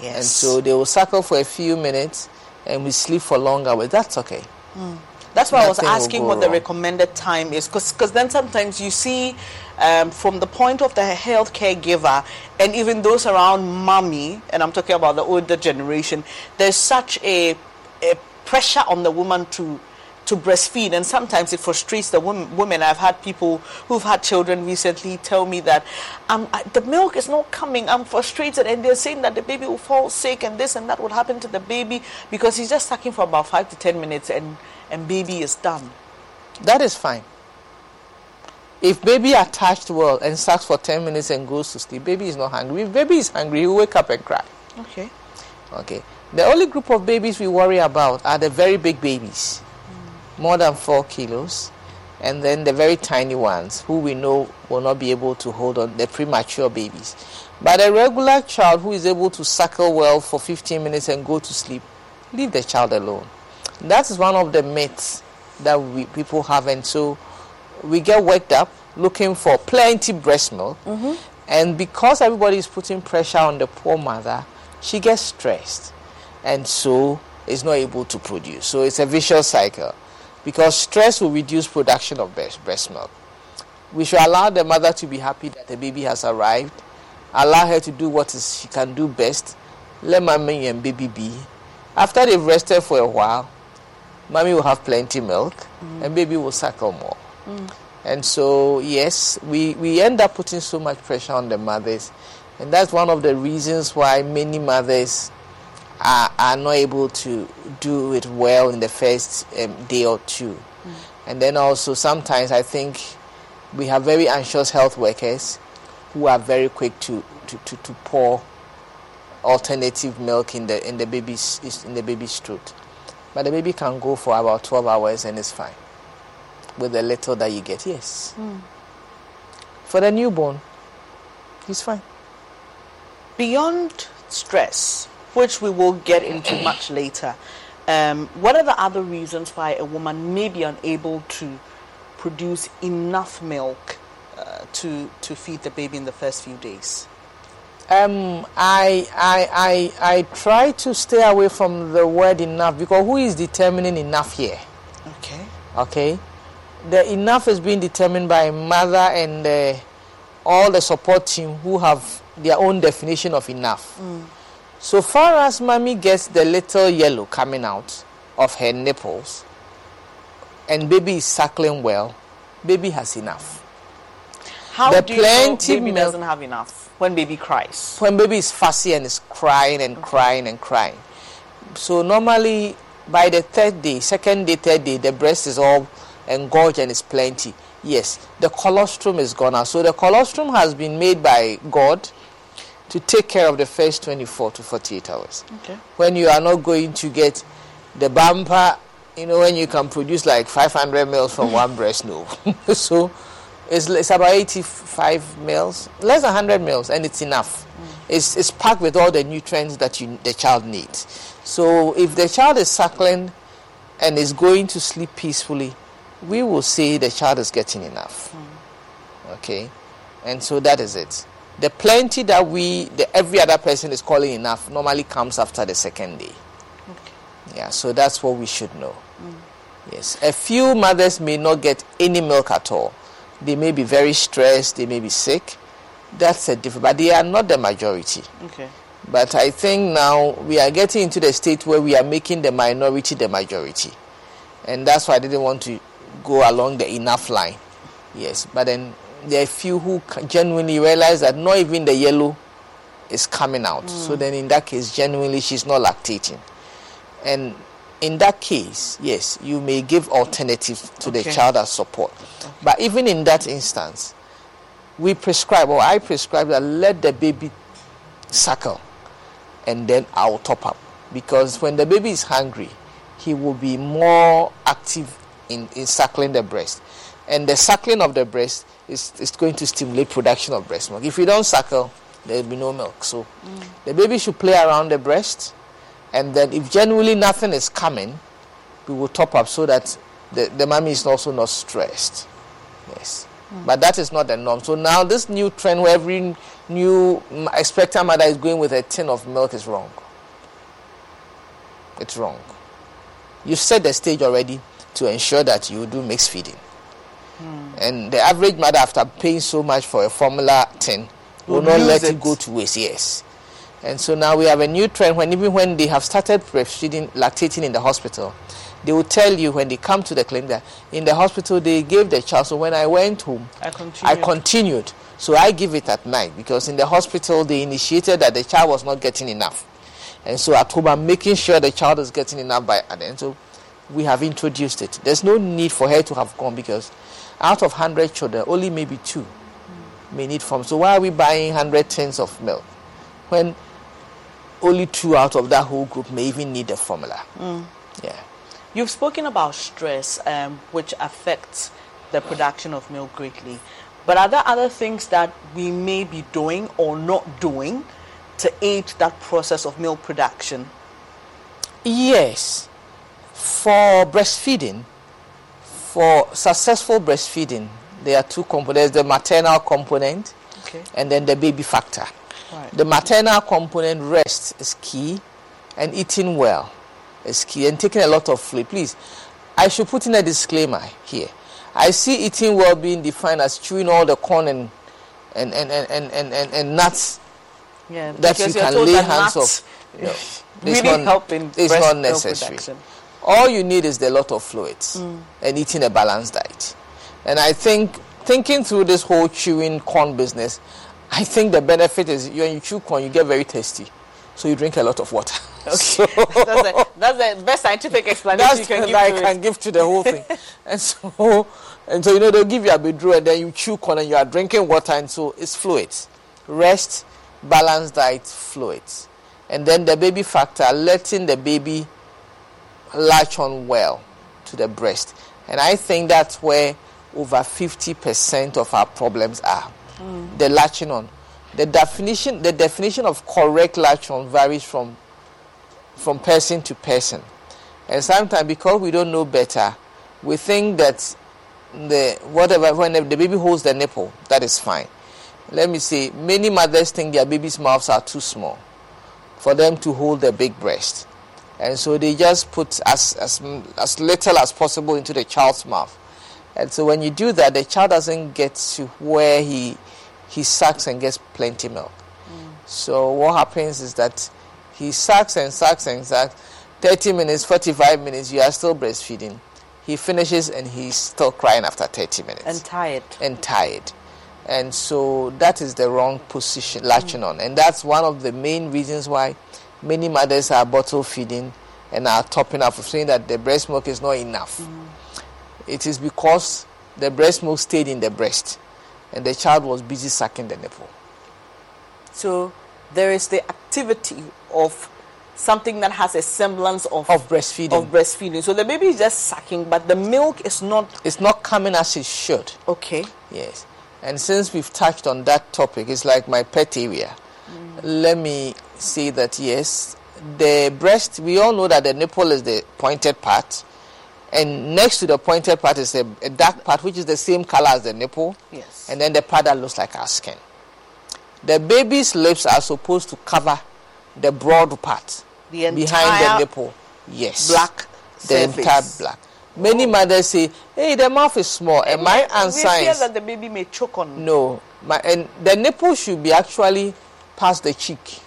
Yes. And so they will suckle for a few minutes and we sleep for long hours. That's okay. Mm. That's why I was asking what the recommended time is, because then sometimes you see, um, from the point of the healthcare giver and even those around mommy, and I'm talking about the older generation, there's such a, a pressure on the woman to to breastfeed, and sometimes it frustrates the women. women. I've had people who've had children recently tell me that um, I, the milk is not coming. I'm frustrated, and they're saying that the baby will fall sick, and this and that will happen to the baby because he's just sucking for about five to ten minutes, and and baby is done. That is fine. If baby attached well and sucks for 10 minutes and goes to sleep, baby is not hungry. If baby is hungry, he will wake up and cry. Okay. Okay. The only group of babies we worry about are the very big babies, more than four kilos, and then the very tiny ones who we know will not be able to hold on, the premature babies. But a regular child who is able to suckle well for 15 minutes and go to sleep, leave the child alone. That is one of the myths that we, people have, and so we get worked up looking for plenty breast milk. Mm-hmm. And because everybody is putting pressure on the poor mother, she gets stressed and so is not able to produce. So it's a vicious cycle because stress will reduce production of breast, milk. We should allow the mother to be happy that the baby has arrived, allow her to do what is she can do best, let mommy and baby be. After they've rested for a while, mommy will have plenty milk mm. and baby will suckle more. Mm. And so, yes, we, we end up putting so much pressure on the mothers. And that's one of the reasons why many mothers are, are not able to do it well in the first um, day or two. And then also, sometimes I think we have very anxious health workers who are very quick to, to, to, to pour alternative milk in the, in, the baby's, in the baby's throat. But the baby can go for about 12 hours and it's fine with the little that you get. Yes. For the newborn, he's fine. Beyond stress, which we will get into much later, um, what are the other reasons why a woman may be unable to produce enough milk uh, to to feed the baby in the first few days? Um, I, I, I, I try to stay away from the word enough because who is determining enough here? Okay. Okay. The enough is being determined by mother and uh, all the support team who have their own definition of enough. So far as mommy gets the little yellow coming out of her nipples, and baby is suckling well, baby has enough. How The do you know baby milk- doesn't have enough when baby cries? When baby is fussy and is crying and mm-hmm. crying and crying. So normally by the third day, second day, third day, the breast is all engorged and is plenty. Yes, the colostrum is gone out. So the colostrum has been made by God to take care of the first 24 to 48 hours. Okay. When you are not going to get the bumper, you know, when you can produce like 500 mils from one breast, *laughs* no. *laughs* so it's, it's about 85 mils, less than 100 mils, and it's enough. Mm. It's, it's packed with all the nutrients that you, the child needs. So if the child is suckling and is going to sleep peacefully, we will say the child is getting enough. Mm. Okay? And so that is it. The plenty that we, the, every other person is calling enough, normally comes after the second day. Okay. Yeah, so that's what we should know. Mm. Yes, a few mothers may not get any milk at all. They may be very stressed, they may be sick. That's a different, but they are not the majority. Okay. But I think now we are getting into the state where we are making the minority the majority. And that's why I didn't want to go along the enough line. Yes, but then there are a few who genuinely realize that not even the yellow is coming out. So mm. then in that case, genuinely she's not lactating. And in that case, yes, you may give alternative to the child as support. But even in that instance, we prescribe or I prescribe that let the baby suckle and then I'll top up. Because when the baby is hungry, he will be more active in, in suckling the breast. And the suckling of the breast is, is going to stimulate production of breast milk. If you don't suckle, there will be no milk. So the baby should play around the breast. And then if genuinely nothing is coming, we will top up so that the, the mommy is also not stressed. Yes. But that is not the norm. So now this new trend where every new mm, expectant mother is going with a tin of milk is wrong. It's wrong. You set the stage already to ensure that you do mixed feeding. Hmm. And the average mother, after paying so much for a formula tin, will Will not let it. it. go to waste. Yes. And so now we have a new trend when even when they have started breastfeeding, lactating in the hospital, they will tell you when they come to the clinic that in the hospital they gave the child. So when I went home, I I continued. So I give it at night because in the hospital they initiated that the child was not getting enough. And so at home I'm making sure the child is getting enough by and so we have introduced it. There's no need for her to have gone because out of 100 children, only maybe two may need formula. So why are we buying 100 tins of milk when only two out of that whole group may even need the formula? Mm. Yeah. You've spoken about stress, um, which affects the production of milk greatly. But are there other things that we may be doing or not doing to aid that process of milk production? Yes. For breastfeeding, for successful breastfeeding, there are two components the maternal component Okay. and then the baby factor. Right. The maternal component, rest is key, and eating well is key, and taking a lot of fluid. Please, I should put in a disclaimer here. I see eating well being defined as chewing all the corn and and and and, and, and, and, nuts Yeah, that you can lay hands nuts of. No, *laughs* really it's not, help in it's breast not necessary. production. All you need is a lot of fluids Mm. and eating a balanced diet. And I think thinking through this whole chewing corn business, I think the benefit is when you chew corn, you get very thirsty. So you drink a lot of water. *laughs* So- *laughs* that's, the, that's the best scientific explanation that's you can give I to can it. give to the whole thing. *laughs* and so, and so you know they'll give you a bedroom and then you chew corn and you are drinking water and so it's fluids. Rest, balanced diet, fluids, and then the baby factor, letting the baby latch on well to the breast, and I think that's where over fifty percent of our problems are. Mm. The latching on. The definition, the definition of correct latch on varies from from person to person. And sometimes because we don't know better, we think that the whatever when the baby holds the nipple, that is fine. Let me say, many mothers think their baby's mouths are too small for them to hold the big breast. And so they just put as, as, as little as possible into the child's mouth. And so when you do that, the child doesn't get to where he, he sucks and gets plenty milk. So what happens is that he sucks and sucks and sucks. 30 minutes, 45 minutes, you are still breastfeeding. he finishes and he's still crying after 30 minutes. And tired. And tired. And so that is the wrong position, latching mm. on. And that's one of the main reasons why many mothers are bottle feeding and are topping up, saying that the breast milk is not enough. Mm. It is because the breast milk stayed in the breast and the child was busy sucking the nipple. So there is the activity of something that has a semblance of, of breastfeeding. Of breastfeeding. So the baby is just sucking, but the milk is not. It's not coming as it should. Okay. Yes. And since we've touched on that topic, it's like my pet area. Mm. Let me say that yes, the breast. We all know that the nipple is the pointed part, and next to the pointed part is a, a dark part, which is the same color as the nipple. Yes. And then the part that looks like our skin. The baby's lips are supposed to cover the broad part the behind the nipple. Yes. Black. The surface. entire black. Many oh. mothers say, "Hey, the mouth is small." And, my answer is that the baby may choke on. No, my and the nipple should be actually past the cheek.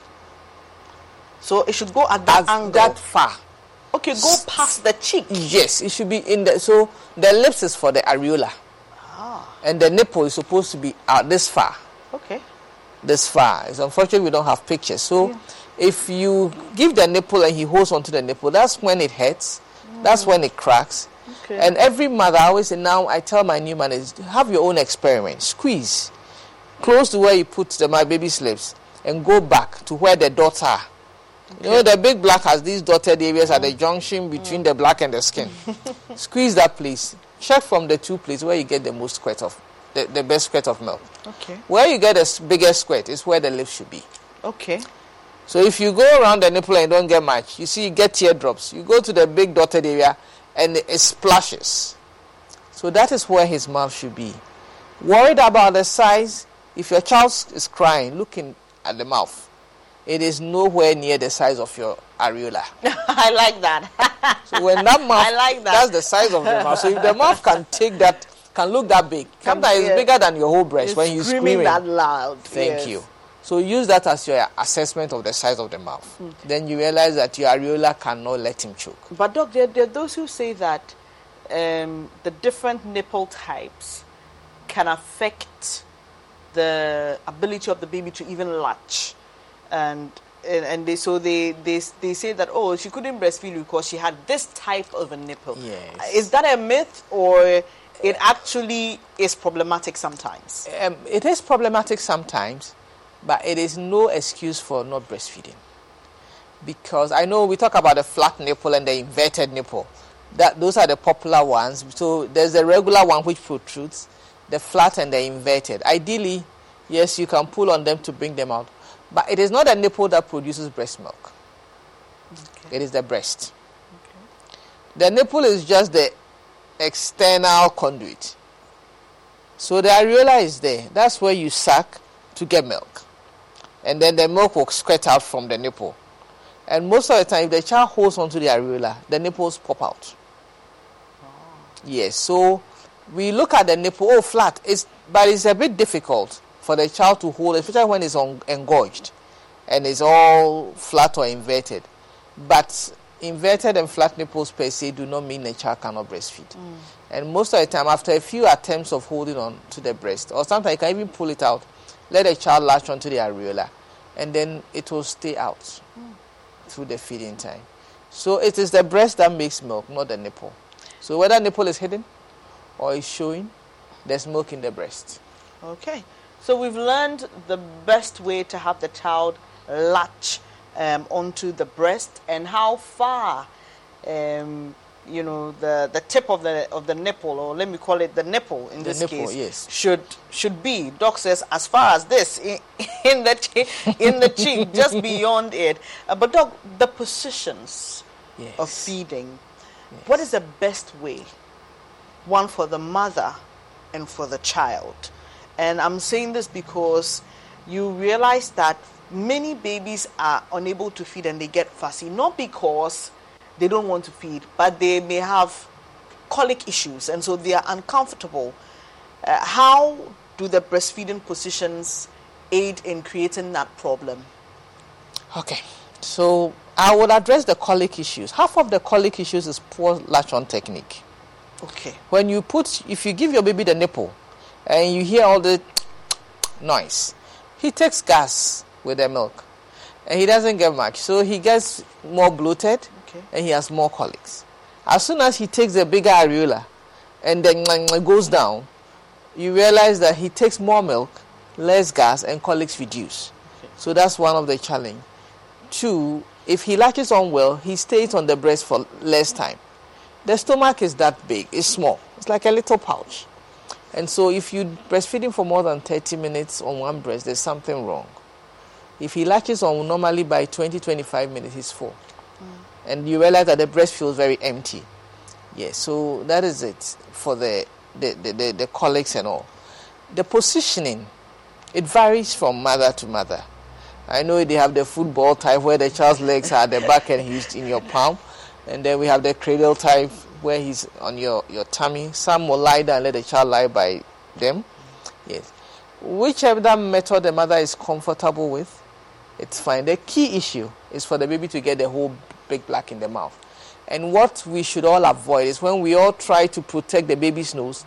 So it should go at that As angle. That far. Okay, go past the cheek. Yes, it should be in the. So the lips is for the areola. Ah. And the nipple is supposed to be out this far. Okay. This far. It's unfortunate we don't have pictures. So. Yeah if you give the nipple and he holds onto the nipple, that's when it hurts. Mm. That's when it cracks. Okay. And every mother, I always say, now I tell my new mothers, have your own experiment. Squeeze close to where you put the, my baby's lips and go back to where the dots are. You know, the big black has these dotted areas at the junction between the black and the skin. *laughs* Squeeze that place. Check from the two places where you get the most squirt of, the, the best squirt of milk. Okay. Where you get the biggest squirt is where the lip should be. Okay. So if you go around the nipple and don't get much, you see you get teardrops. You go to the big dotted area and it splashes. So that is where his mouth should be. Worried about the size, if your child is crying, looking at the mouth, it is nowhere near the size of your areola. *laughs* I like that. so when that *laughs* mouth, I like that. that's the size of the mouth. So if the mouth can take that, can look that big, sometimes it's bigger than your whole breast it's when you're screaming. screaming that loud. Thank yes. you. So use that as your assessment of the size of the mouth. Okay. Then you realize that your areola cannot let him choke. But doc, there, there are those who say that um, the different nipple types can affect the ability of the baby to even latch, and and, and they, so they, they they say that oh she couldn't breastfeed because she had this type of a nipple. Yes. Is that a myth or? It actually is problematic sometimes. Um, it is problematic sometimes, but it is no excuse for not breastfeeding. Because I know we talk about the flat nipple and the inverted nipple. That those are the popular ones. So there's the regular one which protrudes, the flat and the inverted. Ideally, yes, you can pull on them to bring them out. But it is not the nipple that produces breast milk. Okay. It is the breast. Okay. The nipple is just the external conduit. So the areola is there. That's where you suck to get milk and then the milk will squirt out from the nipple. And most of the time, if the child holds onto the areola, the nipples pop out. Oh. Yes, so we look at the nipple, oh, flat. It's, but it's a bit difficult for the child to hold, especially when it's on, engorged and it's all flat or inverted. But inverted and flat nipples per se do not mean the child cannot breastfeed. Mm. And most of the time, after a few attempts of holding on to the breast, or sometimes you can even pull it out, let the child latch onto the areola, and then it will stay out mm. through the feeding time. So it is the breast that makes milk, not the nipple. So whether nipple is hidden or is showing, there's milk in the breast. Okay. So we've learned the best way to have the child latch um, onto the breast and how far um, you know the the tip of the of the nipple or let me call it the nipple in the this nipple, case yes. should should be doc says as far as this in, *laughs* in the in the cheek just beyond it uh, but doc the positions yes. of feeding yes. what is the best way one for the mother and for the child and i'm saying this because you realize that many babies are unable to feed and they get fussy not because they don't want to feed, but they may have colic issues and so they are uncomfortable. Uh, how do the breastfeeding positions aid in creating that problem? Okay, so I will address the colic issues. Half of the colic issues is poor latch on technique. Okay. When you put, if you give your baby the nipple and you hear all the *tsk* noise, he takes gas with the milk and he doesn't get much. So he gets more bloated Okay. and he has more colics. As soon as he takes a bigger areola and then goes down, you realize that he takes more milk, less gas, and colics reduce. So that's one of the challenge. Two, if he latches on well, he stays on the breast for less time. The stomach is that big, it's small, it's like a little pouch. And so if you breastfeed him for more than 30 minutes on one breast, there's something wrong. If he latches on normally by 20, 25 minutes, he's full. Mm. And you realize that the breast feels very empty. Yes, so that is it for the, the, the, the, the colics and all. The positioning, it varies from mother to mother. I know they have the football type where the child's legs are at the back and he's in your palm. And then we have the cradle type where he's on your, your tummy. Some will lie down and let the child lie by them. Yes. Whichever method the mother is comfortable with, it's fine. The key issue is for the baby to get the whole big black in the mouth. And what we should all avoid is when we all try to protect the baby's nose.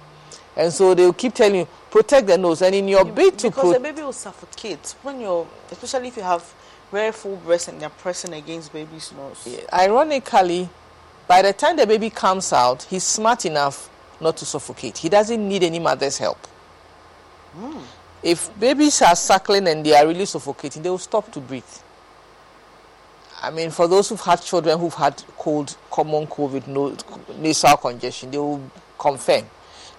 And so they'll keep telling you, protect the nose. And in your bid to Because the baby will suffocate when you're, especially if you have very full breasts and you're pressing against baby's nose. Ironically, by the time the baby comes out, he's smart enough not to suffocate. He doesn't need any mother's help. Mm. If babies are suckling and they are really suffocating, they will stop to breathe. I mean, for those who've had children who've had cold, common COVID, no, nasal congestion, they will confirm.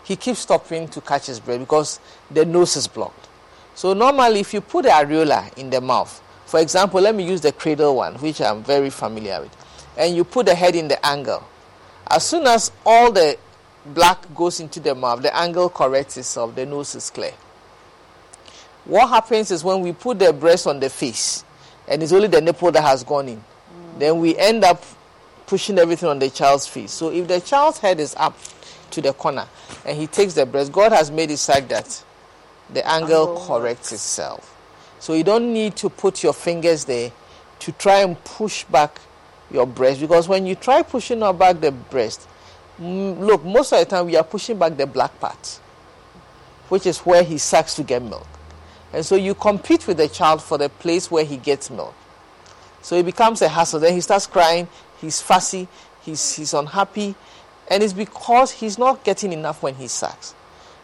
He keeps stopping to catch his breath because the nose is blocked. So normally, if you put the areola in the mouth, for example, let me use the cradle one, which I'm very familiar with, and you put the head in the angle. As soon as all the black goes into the mouth, the angle corrects itself, the nose is clear. What happens is when we put the breast on the face, and it's only the nipple that has gone in, then we end up pushing everything on the child's face. So if the child's head is up to the corner and he takes the breast, God has made it such that the angle Angle corrects itself. So you don't need to put your fingers there to try and push back your breast because when you try pushing back the breast, look, most of the time we are pushing back the black part, which is where he sucks to get milk. And so you compete with the child for the place where he gets milk. So it becomes a hassle. Then he starts crying, he's fussy, he's, he's unhappy, and it's because he's not getting enough when he sucks.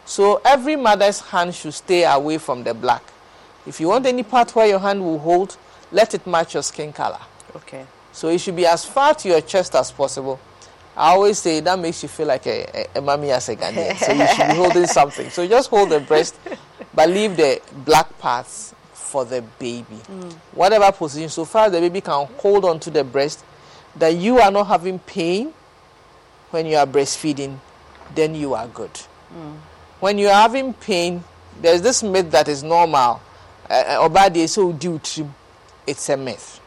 So every mother's hand should stay away from the black. If you want any part where your hand will hold, let it match your skin color. Okay. So it should be as far to your chest as possible. I always say that makes you feel like a, a, a mommy as a Ghanaian. so you should be *laughs* holding something. So just hold the breast, but leave the black parts for the baby. Mm. Whatever position, so far the baby can hold on to the breast, that you are not having pain when you are breastfeeding, then you are good. Mm. When you are having pain, there's this myth that is normal. Uh, Obadi so due to it's a myth.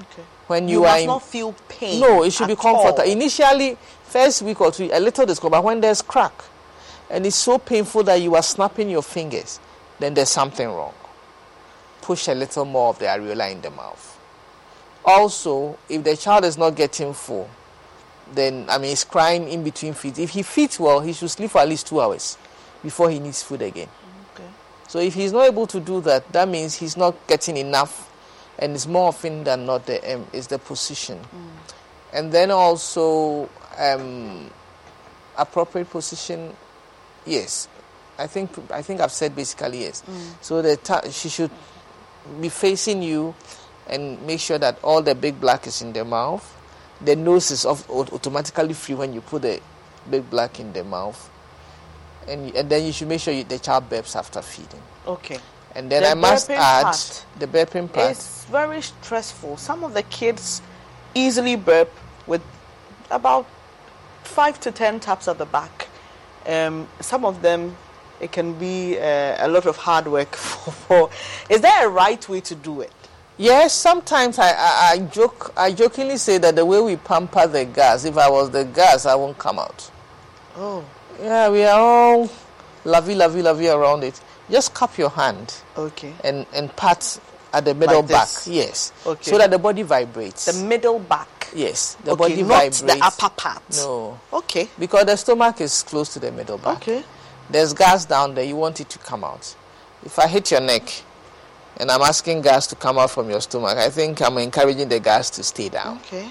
Okay. When you, You are must in- not feel pain No, it should be comfortable. all. Initially, first week or two, a little discomfort. But when there's crack, and it's so painful that you are snapping your fingers, then there's something wrong. Push a little more of the areola in the mouth. Also, if the child is not getting full, then I mean he's crying in between feeds. If he feeds well, he should sleep for at least two hours before he needs food again. Okay. So if he's not able to do that, that means he's not getting enough, and it's more often than not the M is the position, and then also um, appropriate position. Yes, I think I think I've said basically yes. Mm. So the ta- she should be facing you, and make sure that all the big black is in the mouth. The nose is off, automatically free when you put the big black in the mouth, and and then you should make sure you, the child burps after feeding. Okay. And then The I must add part the burping part. It's very stressful. Some of the kids easily burp with about five to ten taps at the back. Um, some of them, it can be uh, a lot of hard work *laughs* for, for. Is there a right way to do it? Yes, sometimes I, I, I joke I jokingly say that the way we pamper the gas, if I was the gas, I won't come out. Oh. Yeah, we are all lovey, lovey, lovey around it. Just cup your hand. Okay. And and pat at the middle Like back. Yes. Okay. So that the body vibrates. The middle back. Yes, the okay, body not vibrates. the upper part. No. Okay. Because the stomach is close to the middle back. Okay. There's gas down there. You want it to come out. If I hit your neck and I'm asking gas to come out from your stomach, I think I'm encouraging the gas to stay down. Okay.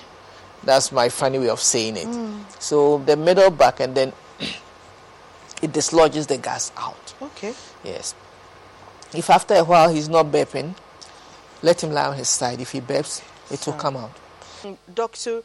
That's my funny way of saying it. Mm. So the middle back and then *clears throat* it dislodges the gas out. Okay. Yes. If after a while he's not burping, let him lie on his side. If he burps, it will come out. Doctor,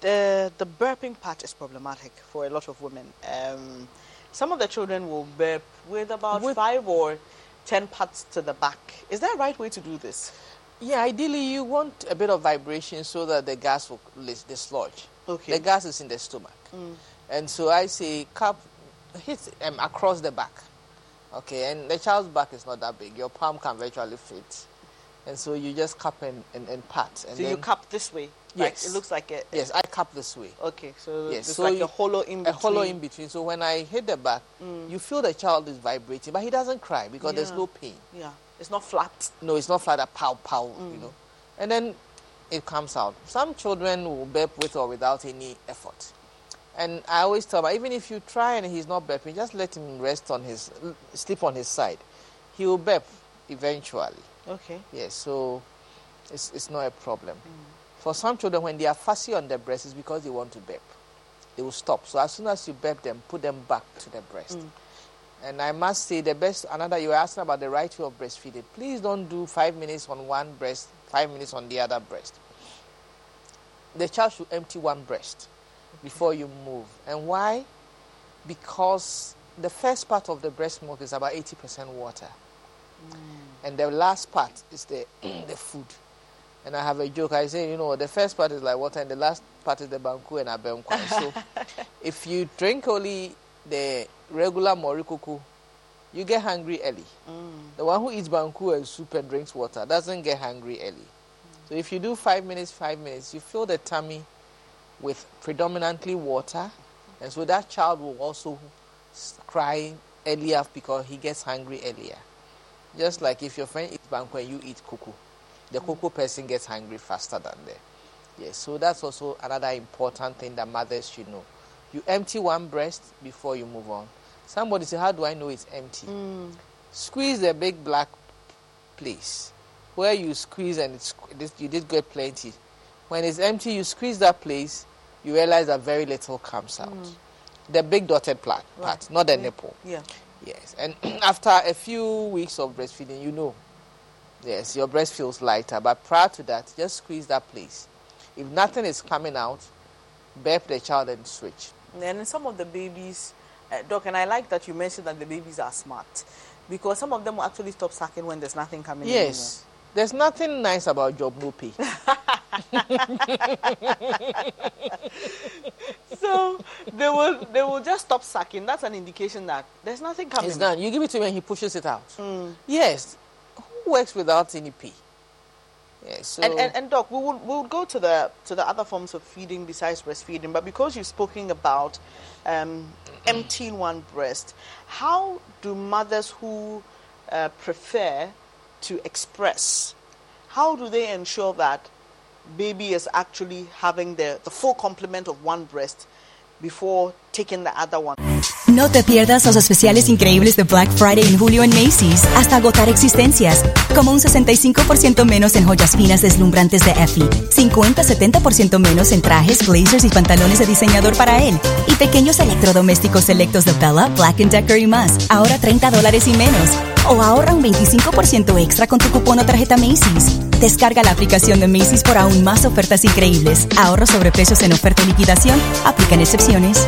the the burping part is problematic for a lot of women. Um, some of the children will burp with about five or ten parts to the back. Is that a right way to do this? Yeah, ideally you want a bit of vibration so that the gas will dislodge. Okay. The gas is in the stomach. Mm. And so I say cup hit um, across the back. Okay, and the child's back is not that big. Your palm can virtually fit. And so you just cup and, and, and pat. And so you cup this way. Like, Yes. it looks like a Yes, I cup this way. Okay, so Yes, it's so like you- a hollow in between. A hollow in between. So when I hit the back, Mm. you feel the child is vibrating, but he doesn't cry because there's no pain. Yeah, it's not flat. No, it's not flat, a pow pow, you Mm. know. And then it comes out. Some children will burp with or without any effort. And I always tell them, even if you try and he's not burping, just let him rest on his, sleep on his side. He will burp eventually. Okay. Yes, so it's, it's not a problem. For some children, when they are fussy on the breast, it's because they want to burp. They will stop. So as soon as you burp them, put them back to the breast. Mm. And I must say, the best, another, you were asking about the right way of breastfeeding. Please don't do five minutes on one breast, five minutes on the other breast. The child should empty one breast before you move. And why? Because the first part of the breast milk is about 80% water. Mm. And the last part is the, *clears throat* the food. And I have a joke. I say, you know, the first part is like water, and the last part is the banku and abenkwa. So, *laughs* if you drink only the regular morikuku, you get hungry early. Mm. The one who eats banku and soup and drinks water doesn't get hungry early. Mm. So, if you do five minutes, five minutes, you fill the tummy with predominantly water, and so that child will also cry earlier because he gets hungry earlier. Just like if your friend eats banku and you eat kuku, the mm. kuku person gets hungry faster than them. Yes, so that's also another important thing that mothers should know. You empty one breast before you move on. Somebody say, How do I know it's empty? Mm. Squeeze the big black place where you squeeze and it's, you did get plenty. When it's empty, you squeeze that place, you realize that very little comes out. The big dotted part, part not the nipple. Yeah. Yes, and *clears throat* after a few weeks of breastfeeding, you know, yes, your breast feels lighter. But prior to that, just squeeze that place. If nothing is coming out, burp the child and switch. And some of the babies, uh, Doc, and I like that you mentioned that the babies are smart because some of them will actually stop sucking when there's nothing coming in. Yes, there's nothing nice about job no pay. *laughs* *laughs* so they will they will just stop sucking. That's an indication that there's nothing coming. It's done. You give it to him and he pushes it out. Yes, who works without any pay? Yes, so And, and, and doc, we will we'll go to the to the other forms of feeding besides breastfeeding. But because you've spoken about um, emptying one breast, how do mothers who uh, prefer to express, how do they ensure that baby is actually having the, the full complement of one breast before No te pierdas los especiales increíbles de Black Friday en julio en Macy's, hasta agotar existencias, como un 65% menos en joyas finas deslumbrantes de Effie, 50-70% menos en trajes, blazers y pantalones de diseñador para él, y pequeños electrodomésticos selectos de Bella, Black Decker y más, ahora 30 dólares y menos. O ahorra un 25% extra con tu cupón o tarjeta Macy's. Descarga la aplicación de Macy's por aún más ofertas increíbles. Ahorro sobre precios en oferta y liquidación. Aplican excepciones.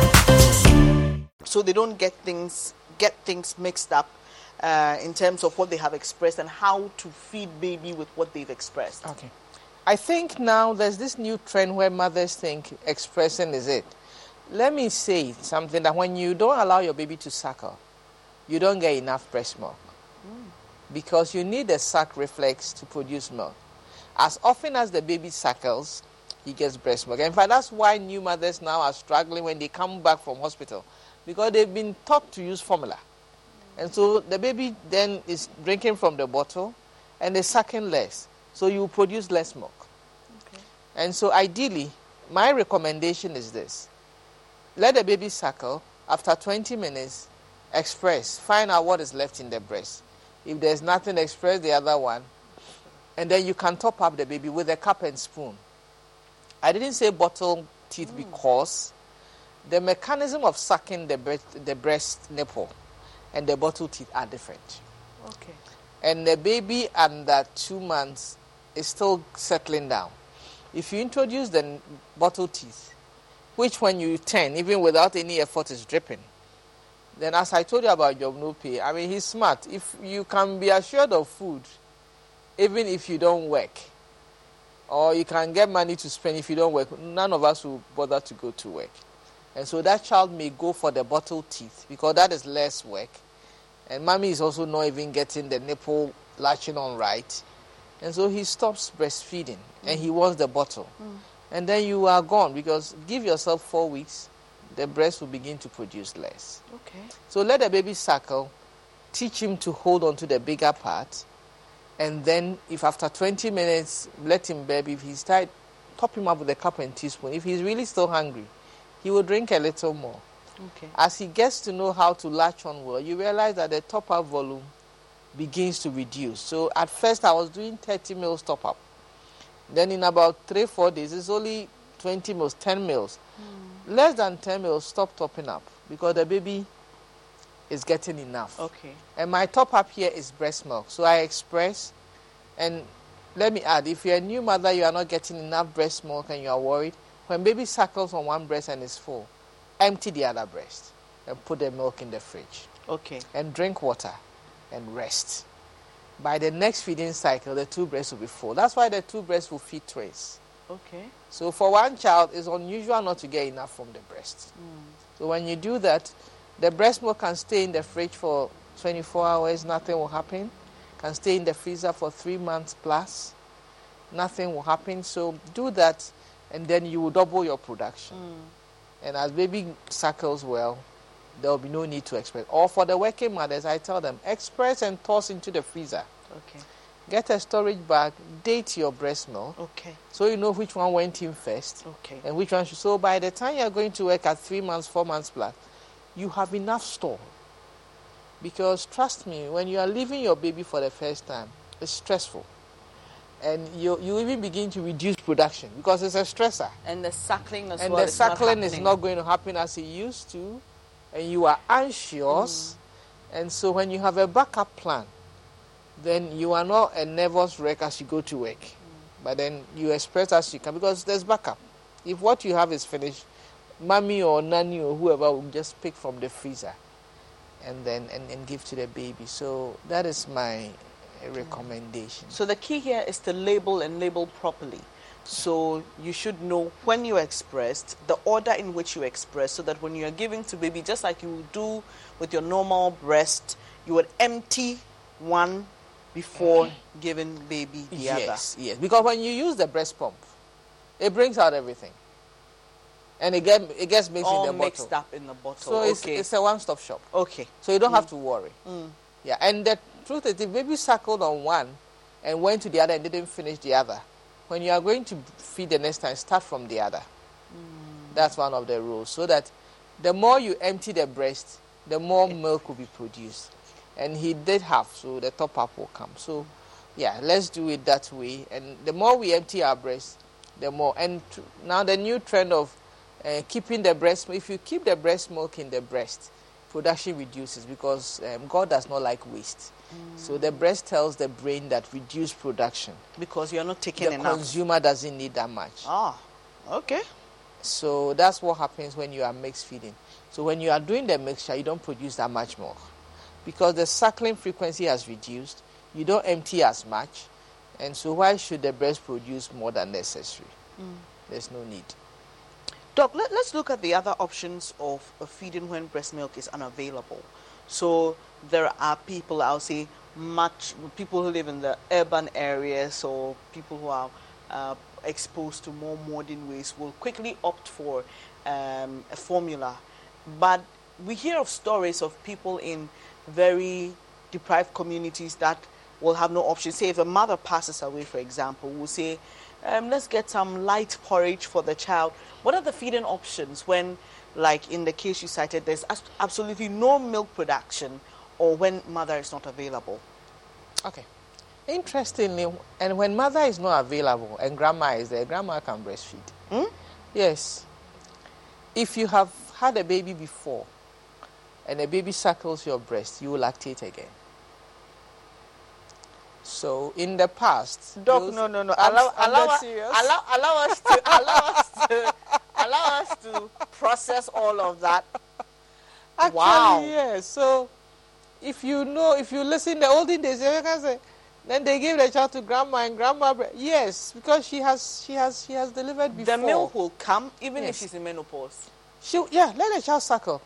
So they don't get things get things mixed up uh, in terms of what they have expressed and how to feed baby with what they've expressed. Okay. I think now there's this new trend where mothers think expressing is it. Let me say something that when you don't allow your baby to suckle, you don't get enough breast milk because you need the suck reflex to produce milk. As often as the baby suckles, he gets breast milk. In fact, that's why new mothers now are struggling when they come back from hospital because they've been taught to use formula. And so the baby then is drinking from the bottle and they're sucking less. So you produce less milk. Okay. And so, ideally, my recommendation is this let the baby suckle. After 20 minutes, express. Find out what is left in the breast. If there's nothing, express the other one. And then you can top up the baby with a cup and spoon. I didn't say bottle teeth Mm. because the mechanism of sucking the breast, the breast nipple and the bottle teeth are different. Okay. And the baby under two months is still settling down. If you introduce the bottle teeth, which when you turn, even without any effort, is dripping, then as I told you about Job Nope, I mean, he's smart. If you can be assured of food, even if you don't work, or you can get money to spend if you don't work, none of us will bother to go to work. And so that child may go for the bottle teeth because that is less work. And mommy is also not even getting the nipple latching on right. And so he stops breastfeeding and he wants the bottle. Mm. And then you are gone because give yourself four weeks, the breast will begin to produce less. Okay. So let the baby suckle, teach him to hold on to the bigger part, and then if after 20 minutes, let him baby, if he's tired, top him up with a cup and teaspoon. If he's really still hungry, he will drink a little more. Okay. As he gets to know how to latch on well, you realize that the top up volume begins to reduce. So at first I was doing 30 mils top up. Then in about three, four days, it's only 20 mils, 10 mils. Hmm. Less than 10 mils, stop topping up because the baby is getting enough. Okay. And my top up here is breast milk. So I express, and let me add, if you're a new mother, you are not getting enough breast milk and you are worried, when baby suckles on one breast and is full, empty the other breast and put the milk in the fridge. Okay. And drink water and rest. By the next feeding cycle, the two breasts will be full. That's why the two breasts will feed twins. Okay. So for one child, it's unusual not to get enough from the breast. Mm. So when you do that, the breast milk can stay in the fridge for 24 hours, nothing will happen. Can stay in the freezer for three months plus, nothing will happen. So do that, and then you will double your production. Mm. And as baby suckles well, there will be no need to express. Or for the working mothers, I tell them express and toss into the freezer. Okay. Get a storage bag, date your breast milk. Okay. So you know which one went in first. Okay. And which one should. So by the time you're going to work at three months, four months plus, you have enough store. Because trust me, when you are leaving your baby for the first time, it's stressful. And you, you even begin to reduce production because it's a stressor. And the suckling as and well. the is not is not going to happen as it used to. And you are anxious. Mm. And so when you have a backup plan, then you are not a nervous wreck as you go to work. Mm. But then you express as you can because there's backup. If what you have is finished, mommy or nanny or whoever will just pick from the freezer and then and, and give to the baby. So that is my recommendation. So the key here is to label and label properly. So you should know when you expressed, the order in which you express, so that when you are giving to baby, just like you would do with your normal breast, you would empty one before giving baby the yes, other. yes. Because when you use the breast pump, it brings out everything. And it, get, it gets mixed All in the mixed bottle. up in the bottle. So it's, okay. it's a one stop shop. okay. So you don't have to worry. Mm. Yeah, and the truth is, if baby suckled on one and went to the other and didn't finish the other, when you are going to feed the next time, start from the other. That's one of the rules. So that the more you empty the breast, the more milk will be produced. And he did have, so the top up will come. So, yeah, let's do it that way. And the more we empty our breast, the more. And now the new trend of uh, keeping the breast, if you keep the breast milk in the breast, production reduces because um, God does not like waste. So the breast tells the brain that reduce production. Because you're not taking the enough. consumer doesn't need that much. Ah, okay. So that's what happens when you are mixed feeding. So when you are doing the mixture, you don't produce that much more because the suckling frequency has reduced. You don't empty as much, and so why should the breast produce more than necessary? Mm. There's no need. Doc, let, us look at the other options of, feeding when breast milk is unavailable. So there are people, I'll say, much people who live in the urban areas or people who are uh, exposed to more modern ways will quickly opt for um, a formula. But we hear of stories of people in very deprived communities that will have no option. Say if a mother passes away, for example, we'll say um, let's get some light porridge for the child. What are the feeding options when, like in the case you cited, there's absolutely no milk production or when mother is not available? Okay. Interestingly, and when mother is not available and grandma is there, grandma can breastfeed. Hmm? Yes. If you have had a baby before and a baby suckles your breast, you will lactate again. So in the past, Doc, no, no, no. Allow, allow, us- allow, allow us to *laughs* allow us to allow us to process all of that. Actually, wow. yes. So if you know, if you listen, the olden days, you can say, then they gave the child to grandma and grandma. Yes, because she has, she has, she has delivered before. The milk will come even Yes. if she's in menopause. She, yeah, let the child suckle.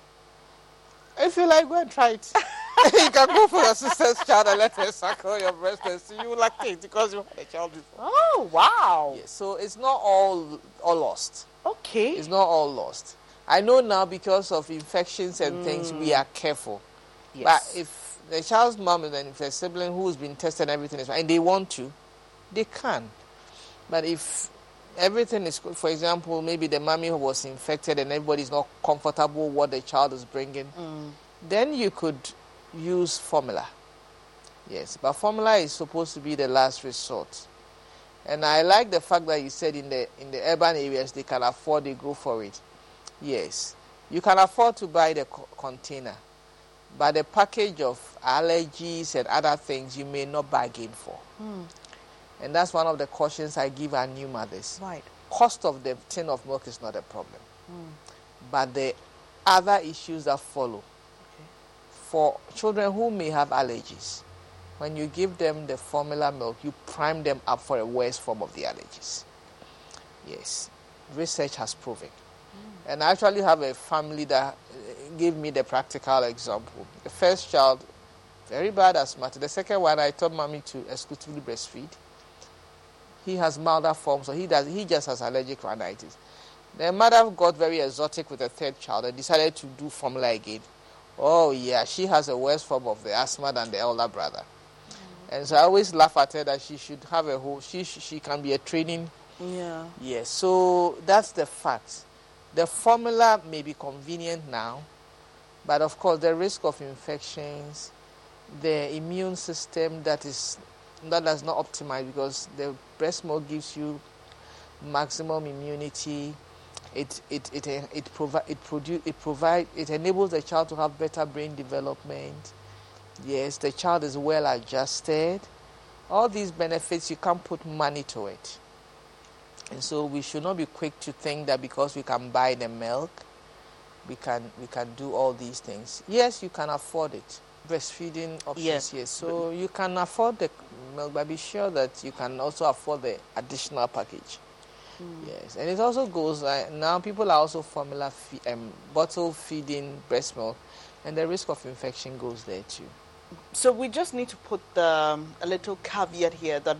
If you like, go and try it. *laughs* *laughs* you can go for your sister's child and let her suckle your breast and see you like lactate because you had a child before. Oh wow! Yes, so it's not all all lost. Okay. It's not all lost. I know now because of infections and things, we are careful. Yes. But if the child's mom and if a sibling who's been tested and everything is fine, and they want to, they can. But if everything is good, for example, maybe the mommy who was infected and everybody's not comfortable with what the child is bringing, Mm. then you could use formula. Yes, but formula is supposed to be the last resort. And I like the fact that you said in the in the urban areas they can afford, they go for it. Yes, you can afford to buy the co- container, but the package of allergies and other things you may not bargain for. Hmm. And that's one of the cautions I give our new mothers. Right. Cost of the tin of milk is not a problem, Hmm. but the other issues that follow. For children who may have allergies, when you give them the formula milk, you prime them up for a worse form of the allergies. Yes, research has proven. And I actually have a family that uh, gave me the practical example. The first child, very bad asthmatic. The second one, I told mommy to exclusively breastfeed. He has milder forms, so he does. He just has allergic rhinitis. The mother got very exotic with the third child and decided to do formula again. Oh yeah, she has a worse form of the asthma than the elder brother. And so I always laugh at her that she should have a whole. She she she can be a training Yeah. Yes, so that's the fact. The formula may be convenient now, but of course, the risk of infections, the immune system that is that is not optimized because the breast milk gives you maximum immunity. It it it it provide it produce it provide it enables the child to have better brain development. Yes, the child is well adjusted. All these benefits you can't put money to it. And so we should not be quick to think that because we can buy the milk, we can we can do all these things. Yes, you can afford it. Breastfeeding options, Yes. yes. So you can afford the milk, but be sure that you can also afford the additional package. Yes, and it also goes uh, now. People are also formula fe- um, bottle feeding breast milk, and the risk of infection goes there too. So we just need to put the, um, a little caveat here that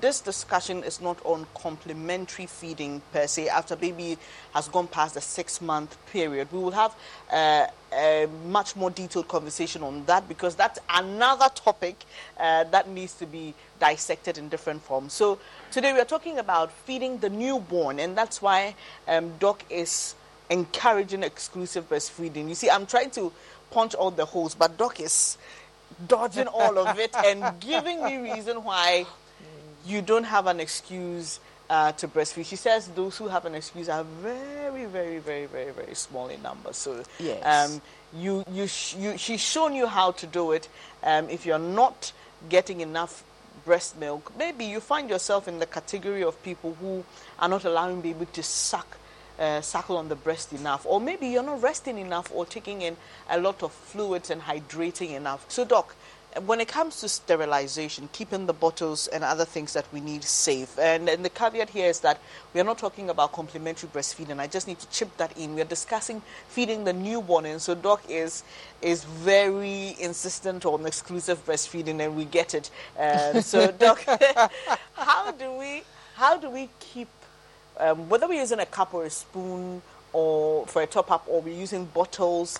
this discussion is not on complementary feeding per se. After baby has gone past the six month period, we will have uh, a much more detailed conversation on that because that's another topic uh, that needs to be dissected in different forms. So today we are talking about feeding the newborn, and that's why um, Doc is encouraging exclusive breastfeeding. You see, I'm trying to punch all the holes, but Doc is dodging all of it and *laughs* giving me reason why you don't have an excuse uh, to breastfeed. She says those who have an excuse are very, very, very, very, very small in number. So Yes. um, you, you, sh- you, she's shown you how to do it. Um, if you're not getting enough breast milk, maybe you find yourself in the category of people who are not allowing baby to suck uh, suckle on the breast enough, or maybe you're not resting enough or taking in a lot of fluids and hydrating enough. So, Doc, when it comes to sterilization, keeping the bottles and other things that we need safe, and, and the caveat here is that we are not talking about complementary breastfeeding. I just need to chip that in. We are discussing feeding the newborn, and so Doc is is very insistent on exclusive breastfeeding, and we get it. Um, so, *laughs* Doc, *laughs* how do we how do we keep um, whether we're using a cup or a spoon or for a top up or we're using bottles,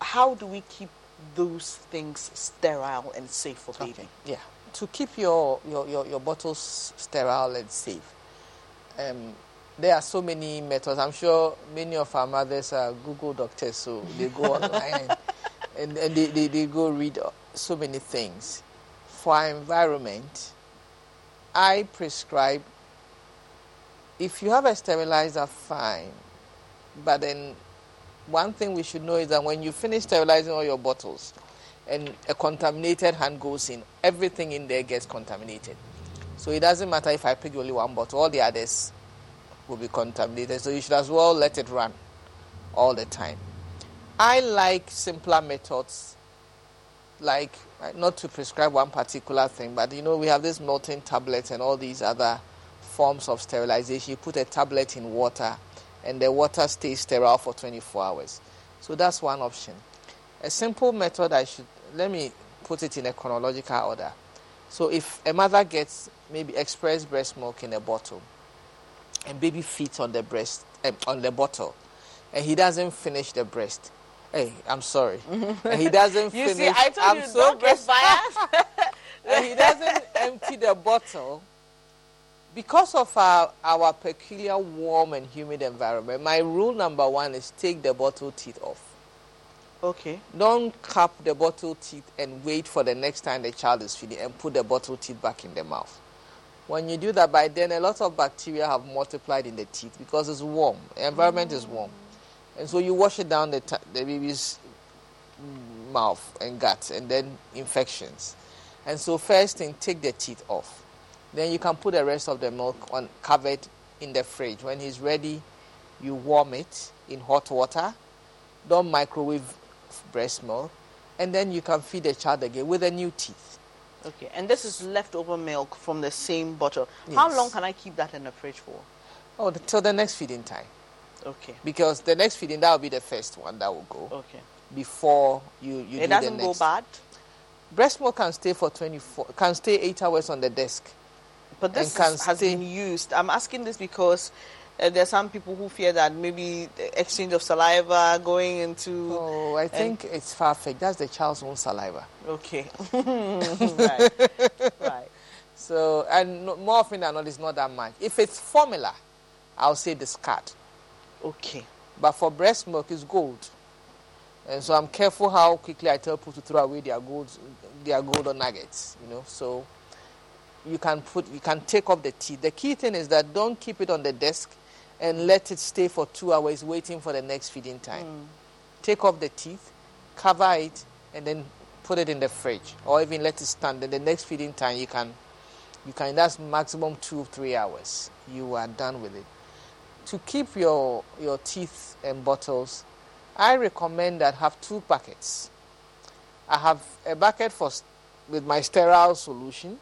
how do we keep those things sterile and safe for baby? Yeah. To keep your, your, your, your bottles sterile and safe, um, there are so many methods. I'm sure many of our mothers are Google doctors, so they go online *laughs* and, and they, they, they go read so many things. For our environment, I prescribe if you have a sterilizer, fine. But then one thing we should know is that when you finish sterilizing all your bottles and a contaminated hand goes in, everything in there gets contaminated. So it doesn't matter if I pick only one bottle, all the others will be contaminated. So you should as well let it run all the time. I like simpler methods, like uh, not to prescribe one particular thing, but you know, we have this melting tablets and all these other forms of sterilization. You put a tablet in water, and the water stays sterile for 24 hours. So that's one option. A simple method, I should let me put it in a chronological order. So if a mother gets maybe express breast milk in a bottle, and baby feeds on the breast uh, on the bottle, and he doesn't finish the breast. Hey, I'm sorry. *laughs* and he doesn't you finish. see, I told I'm you, so don't get biased. *laughs* and he doesn't empty the bottle. Because of our, our peculiar warm and humid environment, my rule number one is take the bottle teeth off. Okay. Don't cap the bottle teeth and wait for the next time the child is feeding and put the bottle teeth back in the mouth. When you do that, by then a lot of bacteria have multiplied in the teeth because it's warm. The environment is warm. And so you wash it down the, t- the baby's mouth and gut and then infections. And so first thing, take the teeth off. Then you can put the rest of the milk on covered in the fridge. When it's ready, you warm it in hot water. Don't microwave breast milk, and then you can feed the child again with the new teeth. Okay, and this is leftover milk from the same bottle. How long can I keep that in the fridge for? Oh, till the next feeding time. Okay. Because the next feeding that will be the first one that will go. Okay. Before you you it do doesn't the go bad. Breast milk can stay for twenty four. Can stay eight hours on the desk. But this is- has been used. I'm asking this because uh, there are some people who fear that maybe the exchange of saliva going into. Oh, I think it's far fetched. That's the child's own saliva. Okay. *laughs* *laughs* right. right. So, and more often than not, it's not that much. If it's formula, I'll say discard. Okay. But for breast milk, it's gold. And so I'm careful how quickly I tell people to throw away their gold, their golden nuggets. You know, so you can put, you can take off the teeth. The key thing is that don't keep it on the desk and let it stay for two hours waiting for the next feeding time. Hmm. Take off the teeth, cover it, and then put it in the fridge, or even let it stand. Then the next feeding time, you can, you can. That's maximum two three hours. You are done with it. To keep your your teeth and bottles, I recommend that have two buckets. I have a bucket for with my sterile solution,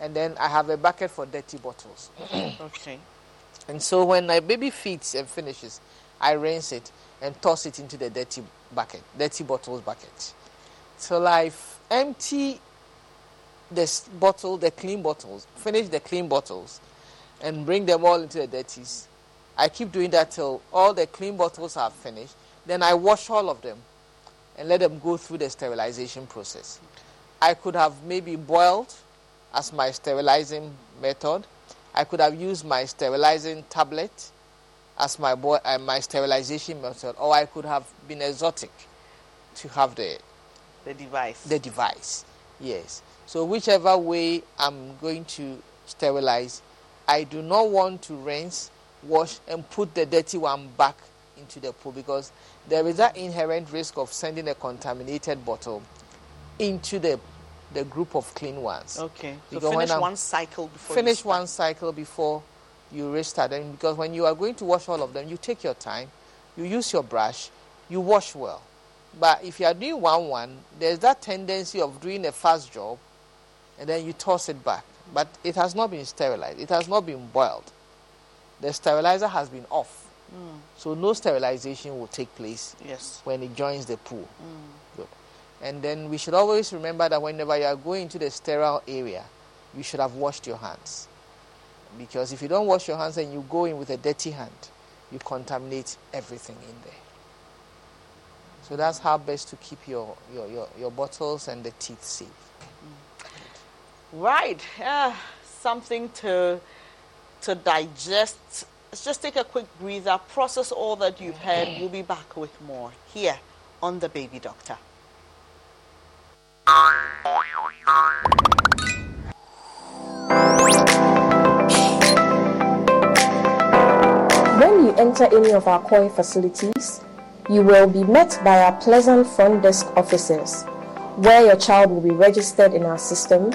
and then I have a bucket for dirty bottles. *clears throat* okay. And so when my baby feeds and finishes, I rinse it and toss it into the dirty bucket, dirty bottles bucket. So I empty the bottle, the clean bottles, finish the clean bottles, and bring them all into the dirties. I keep doing that till all the clean bottles are finished. Then I wash all of them and let them go through the sterilization process. I could have maybe boiled as my sterilizing method. I could have used my sterilizing tablet as my boil, uh, my sterilization method, or I could have been exotic to have the The device. the device. Yes. So whichever way I'm going to sterilize, I do not want to rinse, wash, and put the dirty one back into the pool because there is that inherent risk of sending a contaminated bottle into the the group of clean ones. Okay. Because when finish one cycle before you finish one cycle before you restart them because when you are going to wash all of them, you take your time, you use your brush, you wash well. But if you are doing one one, there's that tendency of doing a fast job and then you toss it back. But it has not been sterilized, it has not been boiled. The sterilizer has been off. Mm. So no sterilization will take place Yes. when it joins the pool. Mm. And then we should always remember that whenever you are going to the sterile area, you should have washed your hands. Because if you don't wash your hands and you go in with a dirty hand, you contaminate everything in there. So that's how best to keep your, your, your, your bottles and the teeth safe. Right. Uh, something to to digest. Let's just take a quick breather, process all that you've heard. We'll be back with more here on The Baby Doctor. When you enter any of our COI facilities, you will be met by our pleasant front desk officers, where your child will be registered in our system,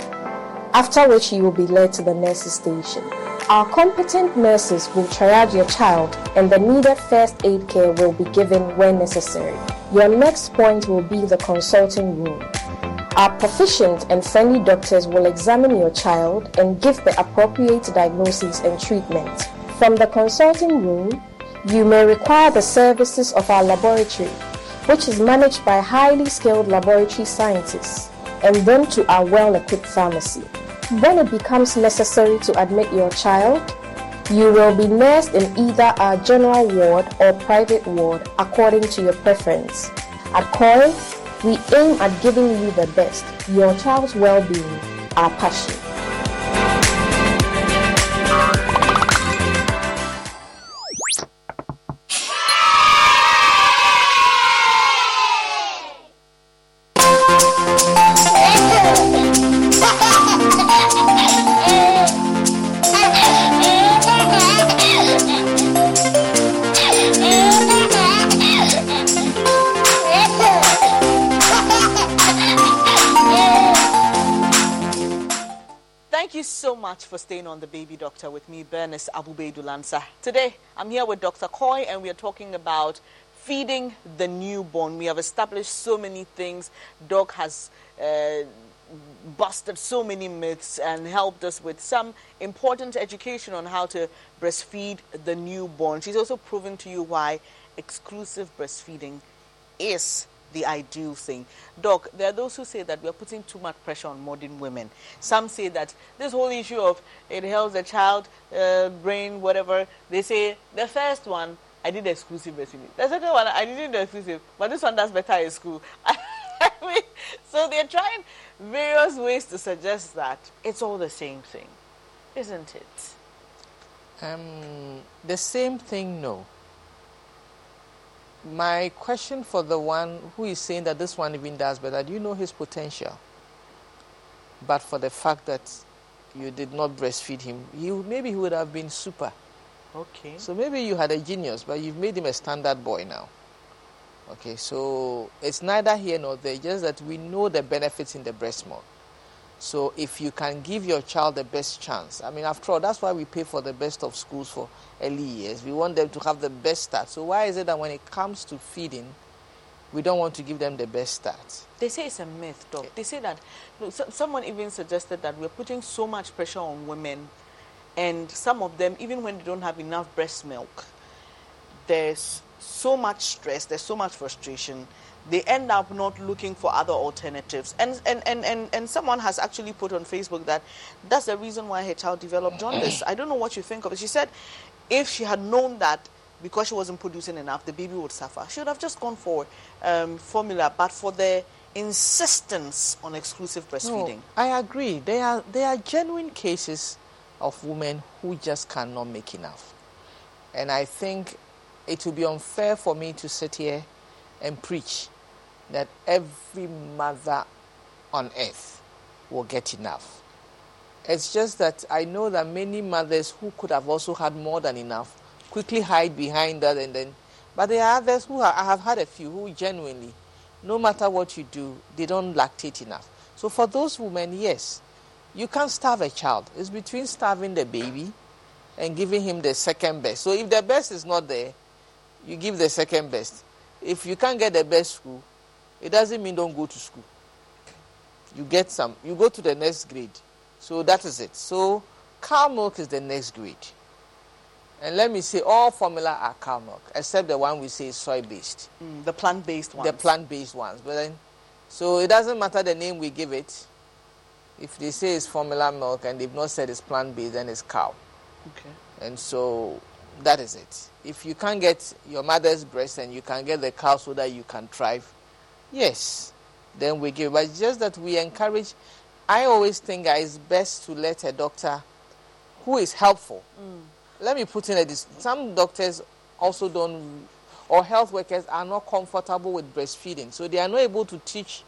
after which you will be led to the nurses station. Our competent nurses will triage your child and the needed first aid care will be given when necessary. Your next point will be the consulting room. Our proficient and friendly doctors will examine your child and give the appropriate diagnosis and treatment. From the consulting room, you may require the services of our laboratory, which is managed by highly skilled laboratory scientists, and then to our well equipped pharmacy. When it becomes necessary to admit your child, you will be nursed in either our general ward or private ward according to your preference. At COI, we aim at giving you the best, your child's well being, our passion. For staying on The Baby Doctor with me, Bernice Abubedulansa. Today, I'm here with Dr. Coy, and we are talking about feeding the newborn. We have established so many things. Doc has uh, busted so many myths and helped us with some important education on how to breastfeed the newborn. She's also proven to you why exclusive breastfeeding is the ideal thing. Doc, there are those who say that we are putting too much pressure on modern women. Some say that this whole issue of it helps the child, uh, brain, whatever, they say the first one, I did exclusive breastfeeding. The second one, I didn't do exclusive, but this one does better in school. *laughs* I mean, so they're trying various ways to suggest that it's all the same thing, isn't it? Um, the same thing, no. My question for the one who is saying that this one even does better, do you know his potential? But for the fact that you did not breastfeed him, he, maybe he would have been super. Okay. So maybe you had a genius, but you've made him a standard boy now. Okay, so it's neither here nor there, just that we know the benefits in the breast milk. So if you can give your child the best chance, I mean, after all, that's why we pay for the best of schools for early years. We want them to have the best start. So why is it that when it comes to feeding, we don't want to give them the best start? They say it's a myth, Doc. They say that so, someone even suggested that we're putting so much pressure on women, and some of them, even when they don't have enough breast milk, there's so much stress, there's so much frustration. They end up not looking for other alternatives. And, and, and, and, and someone has actually put on Facebook that that's the reason why her child developed jaundice. I don't know what you think of it. She said if she had known that because she wasn't producing enough, the baby would suffer. She would have just gone for um, formula, but for the insistence on exclusive breastfeeding. No, I agree. There are, there are genuine cases of women who just cannot make enough. And I think it would be unfair for me to sit here and preach that every mother on earth will get enough. It's just that I know that many mothers who could have also had more than enough quickly hide behind that and then. But there are others who are, I have had a few who genuinely, no matter what you do, they don't lactate enough. So for those women, yes, you can't starve a child. It's between starving the baby and giving him the second best. So if the best is not there, you give the second best. If you can't get the best school, it doesn't mean don't go to school. You get some, you go to the next grade. So that is it. So cow milk is the next grade. And let me say, all formula are cow milk, except the one we say is soy based. Mm, the plant based ones. The plant based ones. But then, so it doesn't matter the name we give it. If they say it's formula milk and they've not said it's plant based, then it's cow. Okay. And so that is it. If you can't get your mother's breast and you can get the cow so that you can thrive, yes, then we give. But it's just that we encourage. I always think it's best to let a doctor who is helpful. Mm. Let me put in a dis- some doctors also don't or health workers are not comfortable with breastfeeding, so they are not able to teach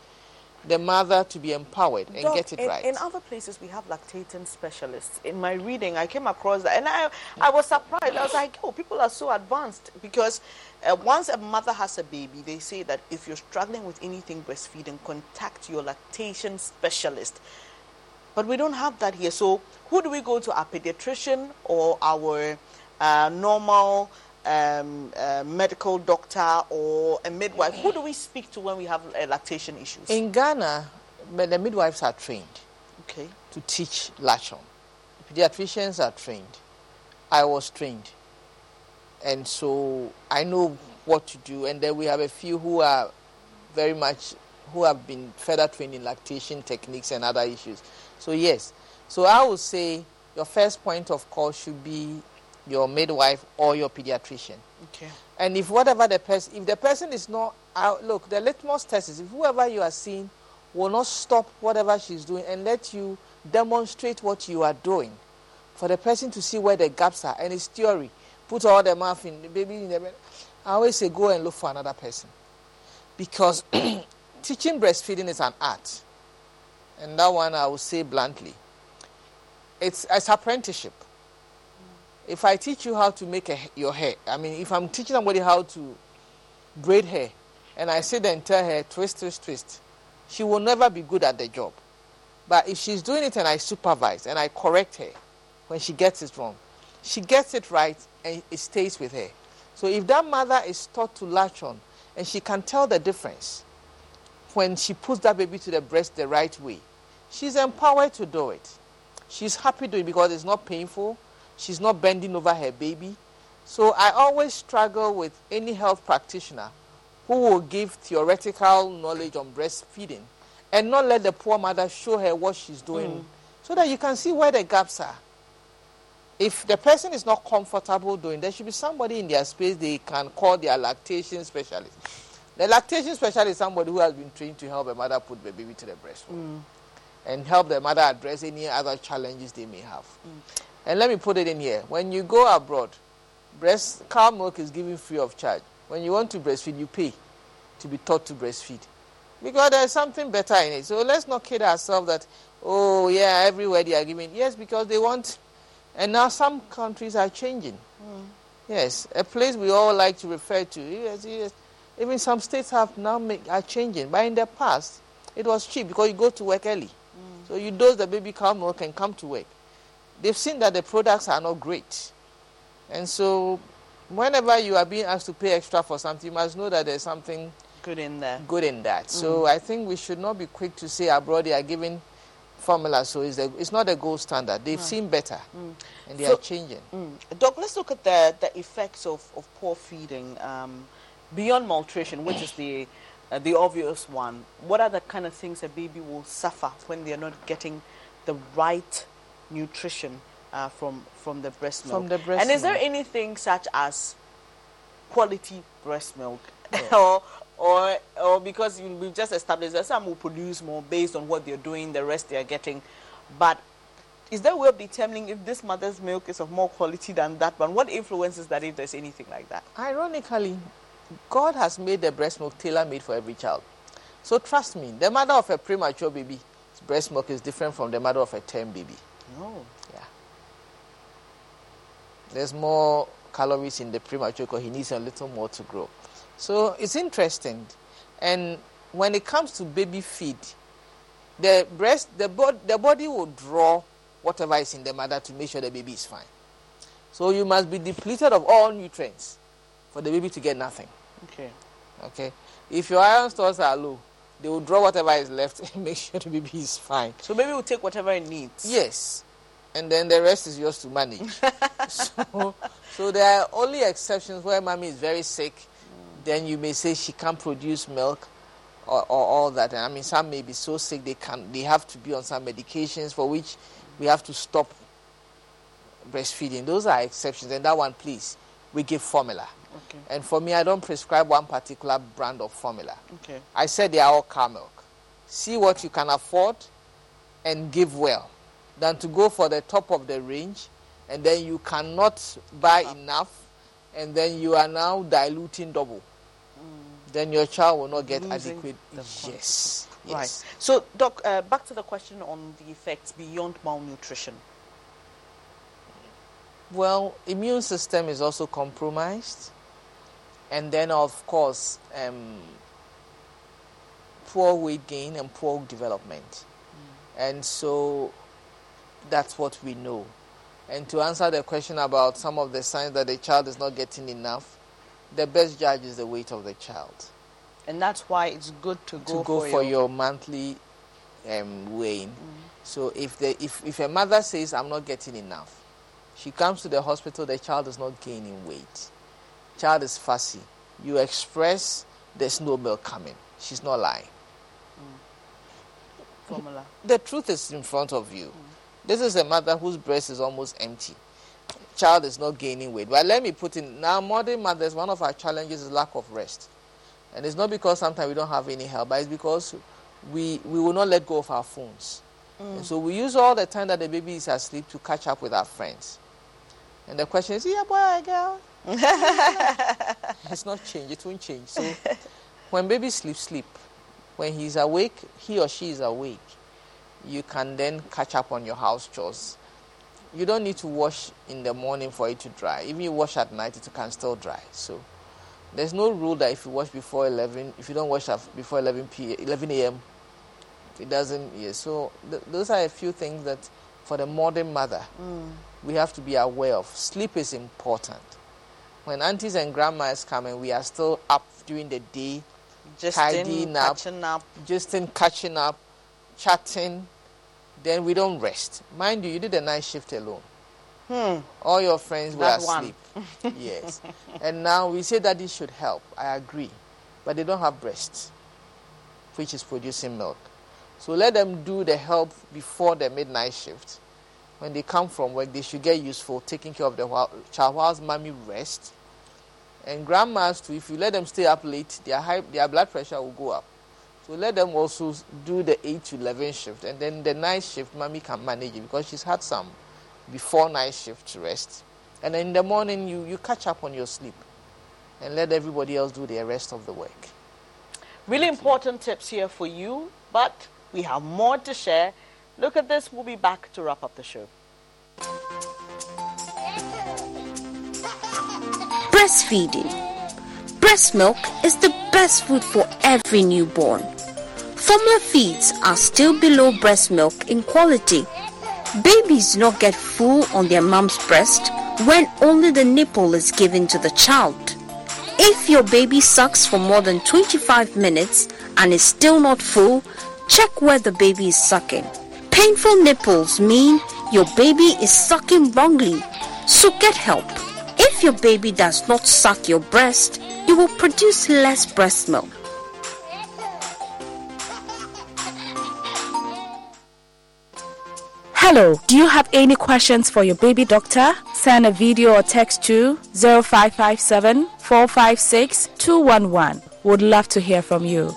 the mother to be empowered and Doc, get it in, right. In other places, we have lactating specialists. In my reading, I came across that, and I, I was surprised. I was like, oh, people are so advanced because uh, once a mother has a baby, they say that if you're struggling with anything breastfeeding, contact your lactation specialist. But we don't have that here. So, who do we go to? Our pediatrician or our uh, normal um, uh, medical doctor or a midwife? Who do we speak to when we have uh, lactation issues? In Ghana, the midwives are trained Okay. to teach latchon. Pediatricians are trained. I was trained. And so I know what to do. And then we have a few who are very much, who have been further trained in lactation techniques and other issues. So, yes. So I would say your first point of call should be your midwife or your pediatrician. Okay. And if whatever the person, if the person is not, uh, look, the litmus test is if whoever you are seeing will not stop whatever she's doing and let you demonstrate what you are doing for the person to see where the gaps are. And it's theory. Put all the mouth in the baby in the bed. I always say go and look for another person. Because *clears throat* teaching breastfeeding is an art. And that one I will say bluntly. It's, it's apprenticeship. If I teach you how to make a, your hair, I mean, if I'm teaching somebody how to braid hair, and I sit and tell her twist, twist, twist, she will never be good at the job. But if she's doing it and I supervise and I correct her when she gets it wrong, she gets it right and it stays with her. So if that mother is taught to latch on and she can tell the difference when she puts that baby to the breast the right way, she's empowered to do it. She's happy doing it because it's not painful. She's not bending over her baby. So I always struggle with any health practitioner who will give theoretical knowledge on breastfeeding and not let the poor mother show her what she's doing mm. so that you can see where the gaps are. If the person is not comfortable doing, there should be somebody in their space they can call their lactation specialist. The lactation specialist is somebody who has been trained to help a mother put the baby to the breast mm. and help the mother address any other challenges they may have. Mm. And let me put it in here. When you go abroad, breast cow milk is given free of charge. When you want to breastfeed, you pay to be taught to breastfeed. Because there's something better in it. So let's not kid ourselves that, oh, yeah, everywhere they are giving. Yes, because they want. And now some countries are changing. Hmm. Yes, a place we all like to refer to. Yes, yes. Even some states have now make, are changing. But in the past, it was cheap because you go to work early. Hmm. So you dose the baby cow milk and come to work. They've seen that the products are not great. And so whenever you are being asked to pay extra for something, you must know that there's something Good in there. good in that. So I think we should not be quick to say abroad they are giving formula, so it's, the, it's not a gold standard. They've Right. seen better, and they So- are changing. Mm. Doc, let's look at the, the effects of, of poor feeding um, beyond malnutrition, which is the uh, the obvious one. What are the kind of things a baby will suffer when they are not getting the right nutrition uh, from from the breast milk? From the breast and is there anything such as quality breast milk, *laughs* or or or because you, we've just established that some will produce more based on what they're doing, the rest they are getting, but is there a way of determining if this mother's milk is of more quality than that one? What influences that if there's anything like that? Ironically, God has made the breast milk tailor made for every child. So trust me, the mother of a premature baby, breast milk is different from the mother of a term baby. No. Yeah. There's more calories in the premature because he needs a little more to grow. So it's interesting. And when it comes to baby feed, the breast, the, bod- the body will draw whatever is in the mother to make sure the baby is fine. So you must be depleted of all nutrients for the baby to get nothing. Okay. Okay. If your iron stores are low, they will draw whatever is left and *laughs* make sure the baby is fine. So baby will take whatever it needs. Yes. And then the rest is yours to manage. *laughs* so, so there are only exceptions where mommy is very sick. Then you may say she can't produce milk or, or all that. And I mean, some may be so sick they can they have to be on some medications for which we have to stop breastfeeding. Those are exceptions. And that one, please, we give formula. Okay. And for me, I don't prescribe one particular brand of formula. Okay. I said they are all cow milk. See what you can afford and give well than to go for the top of the range and then you cannot buy enough, and then you are now diluting double. Then your child will not get Losing adequate. the Yes. Right. So, Doc, uh, back to the question on the effects beyond malnutrition. Well, immune system is also compromised, and then of course, um, poor weight gain and poor development, and so that's what we know. And to answer the question about some of the signs that the child is not getting enough, the best judge is the weight of the child. And that's why it's good to go, to go for, for your, your monthly um, weighing. So if the if, if a mother says I'm not getting enough, she comes to the hospital, the child is not gaining weight. Child is fussy. You express there's no milk coming. She's not lying. formula. The truth is in front of you. This is a mother whose breast is almost empty. Child is not gaining weight. But let me put in now modern mothers, one of our challenges is lack of rest. And it's not because sometimes we don't have any help, but it's because we we will not let go of our phones. Mm. And so we use all the time that the baby is asleep to catch up with our friends. And the question is, yeah, boy or girl? *laughs* it's not change, it won't change. So *laughs* when baby sleep, sleep. When he's awake, he or she is awake, you can then catch up on your house chores. You don't need to wash in the morning for it to dry. Even you wash at night, it can still dry. So there's no rule that if you wash before 11, if you don't wash before 11 p 11 a.m., it doesn't. Yeah. So th- those are a few things that for the modern mother Mm. we have to be aware of. Sleep is important. When aunties and grandmas come and we are still up during the day, Just tidying in, up, catching up. just in catching up, chatting, then we don't rest. Mind you, you did a night shift alone. Hmm. All your friends were That one. asleep. *laughs* yes. And now we say that this should help. I agree. But they don't have breasts, which is producing milk. So let them do the help before the midnight shift. When they come from work, they should get useful taking care of the while, child whilst mommy rest. And grandmas too, if you let them stay up late, their high, their blood pressure will go up. So let them also do the 8 to 11 shift. And then the night shift, mommy can manage it because she's had some before night shift rest. And then in the morning, you, you catch up on your sleep and let everybody else do their rest of the work. Really important tips here for you, but we have more to share. Look at this. We'll be back to wrap up the show. Breastfeeding. Breast milk is the best food for every newborn. Formula feeds are still below breast milk in quality. Babies do not get full on their mom's breast when only the nipple is given to the child. If your baby sucks for more than 25 minutes and is still not full, check where the baby is sucking. Painful nipples mean your baby is sucking wrongly, so get help. If your baby does not suck your breast, you will produce less breast milk. Hello, do you have any questions for your baby doctor? Send a video or text to 0557 456 211. Would love to hear from you.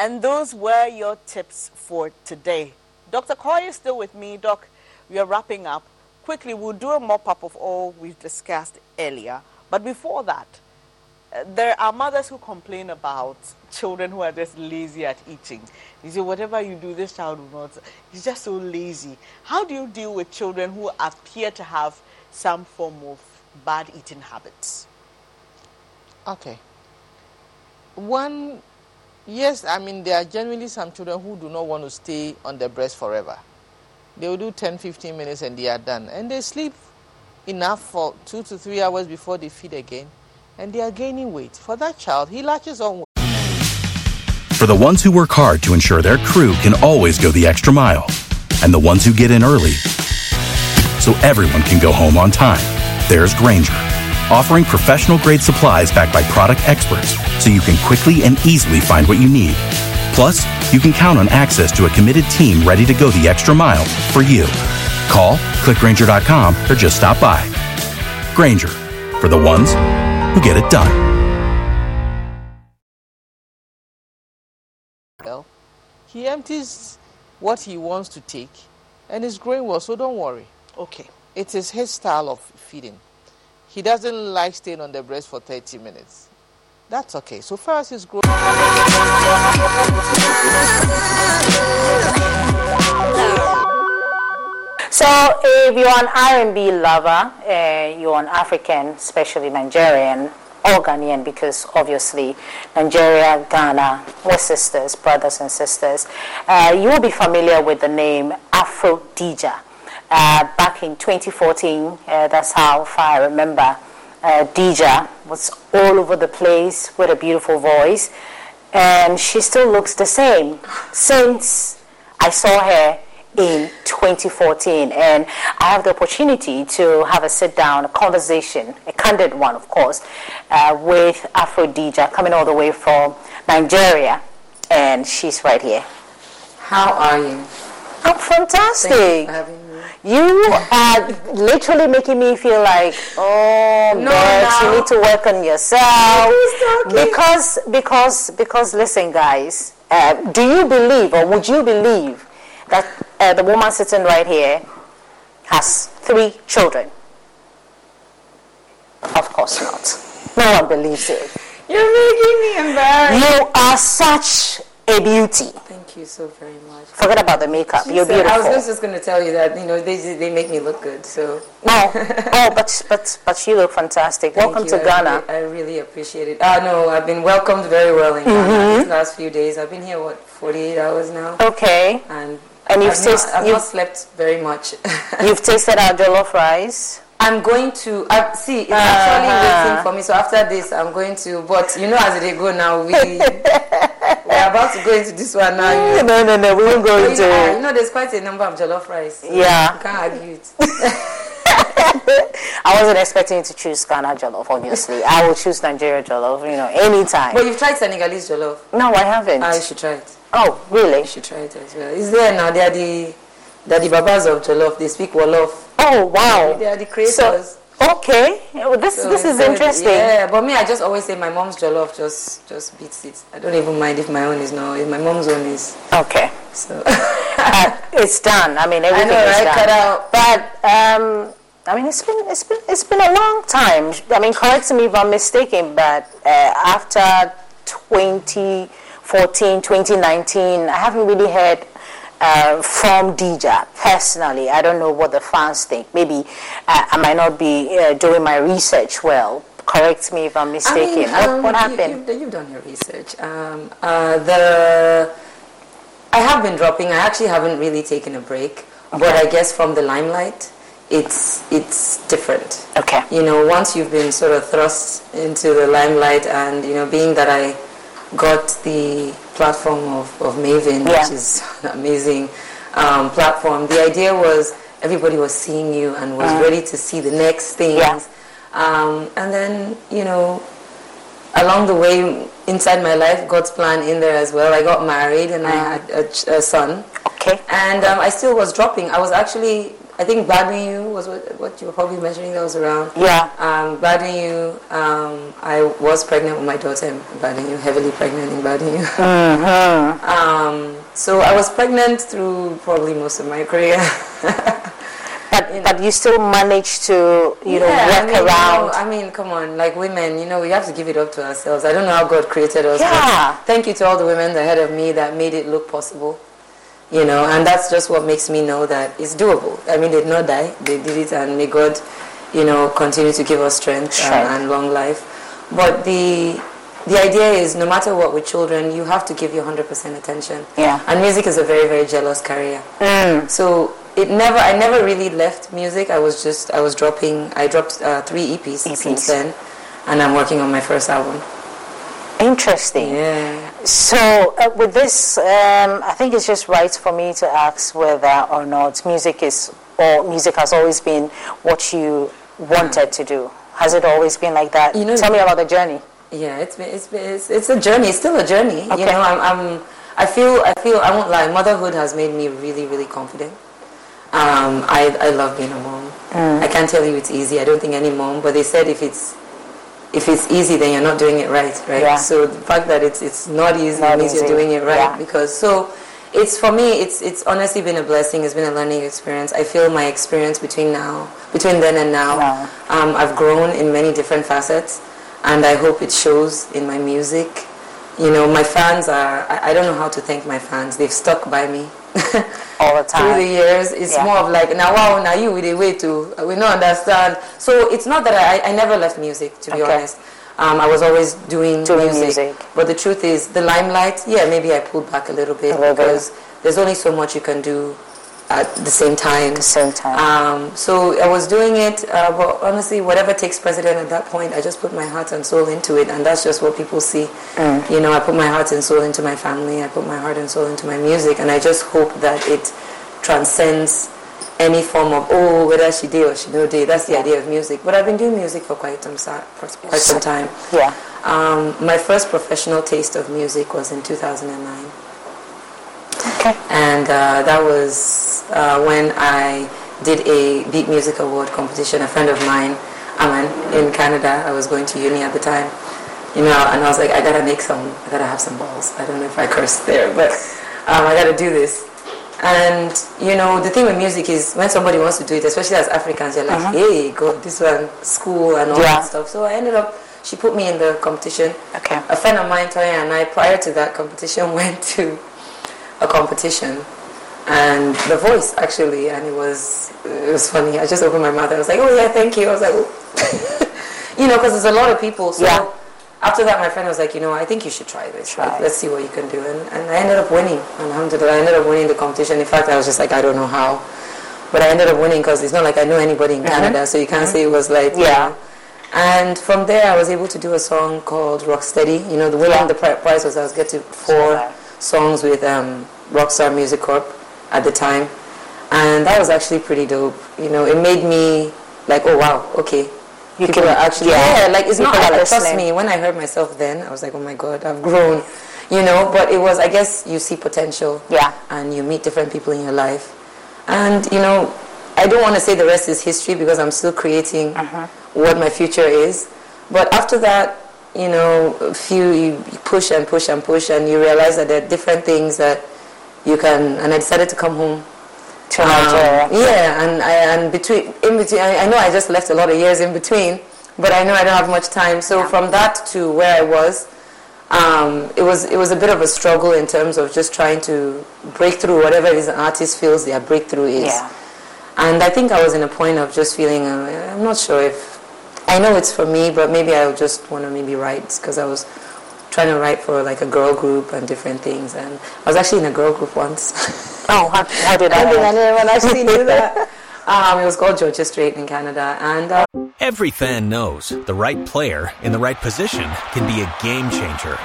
And those were your tips for today. Dr. Coy is still with me. Doc, we are wrapping up. Quickly, we'll do a mop up of all we've discussed earlier. But before that, uh, there are mothers who complain about children who are just lazy at eating. You say, whatever you do, this child will not. He's just so lazy. How do you deal with children who appear to have some form of bad eating habits? Okay. One, yes, I mean, there are generally some children who do not want to stay on the breast forever. They will do 10, 15 minutes and they are done. And they sleep enough for two to three hours before they feed again. And they are gaining weight. For that child, he latches on. For the ones who work hard to ensure their crew can always go the extra mile, and the ones who get in early so everyone can go home on time, there's Grainger, offering professional grade supplies backed by product experts so you can quickly and easily find what you need. Plus, you can count on access to a committed team ready to go the extra mile for you. Call, clickgrainger.com, or just stop by. Grainger, for the ones who get it done. Well, he empties what he wants to take and he's growing well, so don't worry. Okay. It is his style of feeding. He doesn't like staying on the breast for 30 minutes. That's okay. So far as he's growing. So if you're an R&B lover, uh, you're an African, especially Nigerian, or Ghanaian, because obviously Nigeria, Ghana, we're sisters, brothers and sisters, uh, you will be familiar with the name Afro Dija. Uh, back in 2014, uh, that's how far I remember, uh, Dija was all over the place with a beautiful voice, and she still looks the same since I saw her in 2014 and I have the opportunity to have a sit down, a conversation, a candid one of course, uh, with Afro Dija coming all the way from Nigeria and she's right here. How are you? I'm fantastic. You are literally making me feel like, oh, No, Bex, no. you need to work on yourself. Because, because, because, listen, guys, uh, do you believe or would you believe that uh, the woman sitting right here has three children? Of course not. No one believes it. You're making me embarrassed. You are such a beauty. Thank you so very much. Forget about the makeup. She You're said- I was beautiful. just going to tell you that you know they they make me look good. So No, oh, but but but you look fantastic. Thank Welcome you. to I Ghana. really- I really appreciate it. Ah, no, I've been welcomed very well in Ghana Mhm. these last few days. I've been here what 48 hours now. Okay. And And you've I've, not, I've you've- not slept very much. *laughs* You've tasted our jollof rice. I'm going to uh, see. It's Uh-huh. actually waiting for me. So after this, I'm going to. But you know, as they go now, we *laughs* we're about to go into this one now. You No, no, no, we won't go into you, it. you know, there's quite a number of jollof rice. so Yeah. you can't argue it. *laughs* I wasn't expecting you to choose Ghana jollof, obviously. I will choose Nigeria jollof, you know, anytime. But you've tried Senegalese jollof. No, I haven't. Ah, you should try it. Oh, really? You should try it as well. Is there now. They are the they're the babas of jollof. They speak Wolof. Oh, wow. They are the creators. Okay. Well, this So this is interesting. Yeah, but me, I just always say my mom's jollof just just beats it. I don't even mind if my own is not. If my mom's own is. Okay. So *laughs* Uh, it's done. I mean, everything *laughs* I know, is right? done. Cut out. But um, I mean, it's been it's been it's been a long time. I mean, correct me if I'm mistaken, but uh, after 2014, 2019, I haven't really heard. Uh, from Dija personally, I don't know what the fans think. Maybe uh, I might not be uh, doing my research well. Correct me if I'm mistaken. I mean, um, what, you- happened? you've, you've done your research. Um, uh, the I have been dropping. I actually haven't really taken a break, but I guess from the limelight, it's it's different. Okay. You know, once you've been sort of thrust into the limelight, and you know, being that I got the platform of, of Mavin, Yeah. which is an amazing um, platform. The idea was everybody was seeing you and was Mm. ready to see the next things. Yeah. Um, and then, you know, along the way, inside my life, God's plan in there as well. I got married and I had a, ch- a son. Okay. And um, I still was dropping. I was actually, I think You was what, what you were probably mentioning that was around. Yeah. Um, Badwin You, um, I was pregnant with my daughter in You, heavily pregnant in Badwin You. Mhm. Um, so I was pregnant through probably most of my career. *laughs* But, but you still managed to, you know, work I mean, you around. know, I mean, come on, like women, you know, we have to give it up to ourselves. I don't know how God created us. but Yeah. Thank you to all the women ahead of me that made it look possible. You know, and that's just what makes me know that it's doable. I mean, they did not die; they did it, and may God, you know, continue to give us strength and, and long life. But the the idea is, no matter what with children, you have to give your hundred percent attention. Yeah. And music is a very, very jealous career. Mm. So it never, I never really left music. I was just, I was dropping, I dropped uh, three EPs, since then, and I'm working on my first album. Interesting. Yeah. So uh, with this, um, I think it's just right for me to ask whether or not music is, or music has always been what you wanted to do. Has it always been like that? You know- Tell me about the journey. Yeah, it's been, it's, been, it's it's a journey. It's still a journey. Okay. You know, I'm, I'm I feel I feel I won't lie. Motherhood has made me really really confident. Um, I I love being a mom. Mm. I can't tell you it's easy. I don't think any mom. But they said if it's if it's easy, then you're not doing it right, right? Yeah. So the fact that it's it's not easy Not means easy. you're doing it right Yeah. because so it's for me. It's it's honestly been a blessing. It's been a learning experience. I feel my experience between now, between then and now, um, I've grown in many different facets, and I hope it shows in my music. You know, my fans are. I, I don't know how to thank my fans. They've stuck by me. *laughs* all the time through the years. It's Yeah. more of like now, wow, now you with a way to we don't understand. So it's not that I, I never left music to be Okay. honest. Um, I was always doing, Doing music. music. But the truth is, the limelight, yeah, maybe I pulled back a little bit A little bit. because there's only so much you can do at the same time. the same time Um, so I was doing it, uh, but honestly, whatever takes precedent at that point, I just put my heart and soul into it, and that's just what people see. Mm. You know, I put my heart and soul into my family, I put my heart and soul into my music, and I just hope that it transcends any form of oh whether she did or she no did. That's the idea of music. But I've been doing music for quite some quite some time. yeah Um, my first professional taste of music was in 2009. Okay. And uh, that was uh, when I did a Beat Music Award competition. A friend of mine, Aman, in Canada, I was going to uni at the time, you know, and I was like, I gotta make some, I gotta have some balls. I don't know if I cursed there, but um, I gotta do this. And you know, the thing with music is when somebody wants to do it, especially as Africans, you're like, Uh-huh. hey, God, this one, school and all Yeah. that stuff. So I ended up, she put me in the competition. Okay. A friend of mine, Toya, and I, prior to that competition, *laughs* went to a competition. And the voice actually and it was it was funny. I just opened my mouth. And i was like oh yeah thank you. I was like oh. *laughs* you know because there's a lot of people. So Yeah. after that my friend was like you know i think you should try this. Like, let's see what you can do. And, and i ended up winning. Alhamdulillah i ended up winning the competition. In fact i was just like i don't know how. But i ended up winning because it's not like i know anybody in Mhm. canada so you can't say it was like you Yeah. know. and from there i was able to do a song called rocksteady. You know the winning the prize was i was getting four songs with um, rockstar music corp at the time. And that was actually pretty dope. You know it made me like oh wow okay. You people can- are actually yeah, yeah, like it's not people are like trust me. When i heard myself then i was like oh my god i've grown you know. But it was i guess you see potential. Yeah. And you meet different people in your life. And you know i don't want to say the rest is history because i'm still creating Uh-huh. what my future is. But after that you know a few you push and push and push and you realize that there are different things that you can and i decided to come home To Um, Nigeria. yeah and I, and between in between I, I know i just left a lot of years in between but i know i don't have much time so from that to where i was um, it was it was a bit of a struggle in terms of just trying to break through whatever it is an artist feels their breakthrough is. Yeah. And I think I was in a point of just feeling uh, I'm not sure if I know it's for me, but maybe I just want to maybe write because I was trying to write for like a girl group and different things. And I was actually in a girl group once. oh, how, how did I I end? didn't actually do that. Um, it was called Georgia Strait in Canada, and uh, Every fan knows the right player in the right position can be a game changer.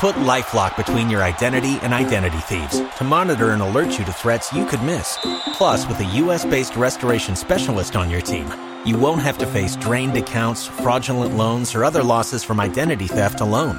Put LifeLock between your identity and identity thieves to monitor and alert you to threats you could miss. Plus, with a U.S.-based restoration specialist on your team, you won't have to face drained accounts, fraudulent loans, or other losses from identity theft alone.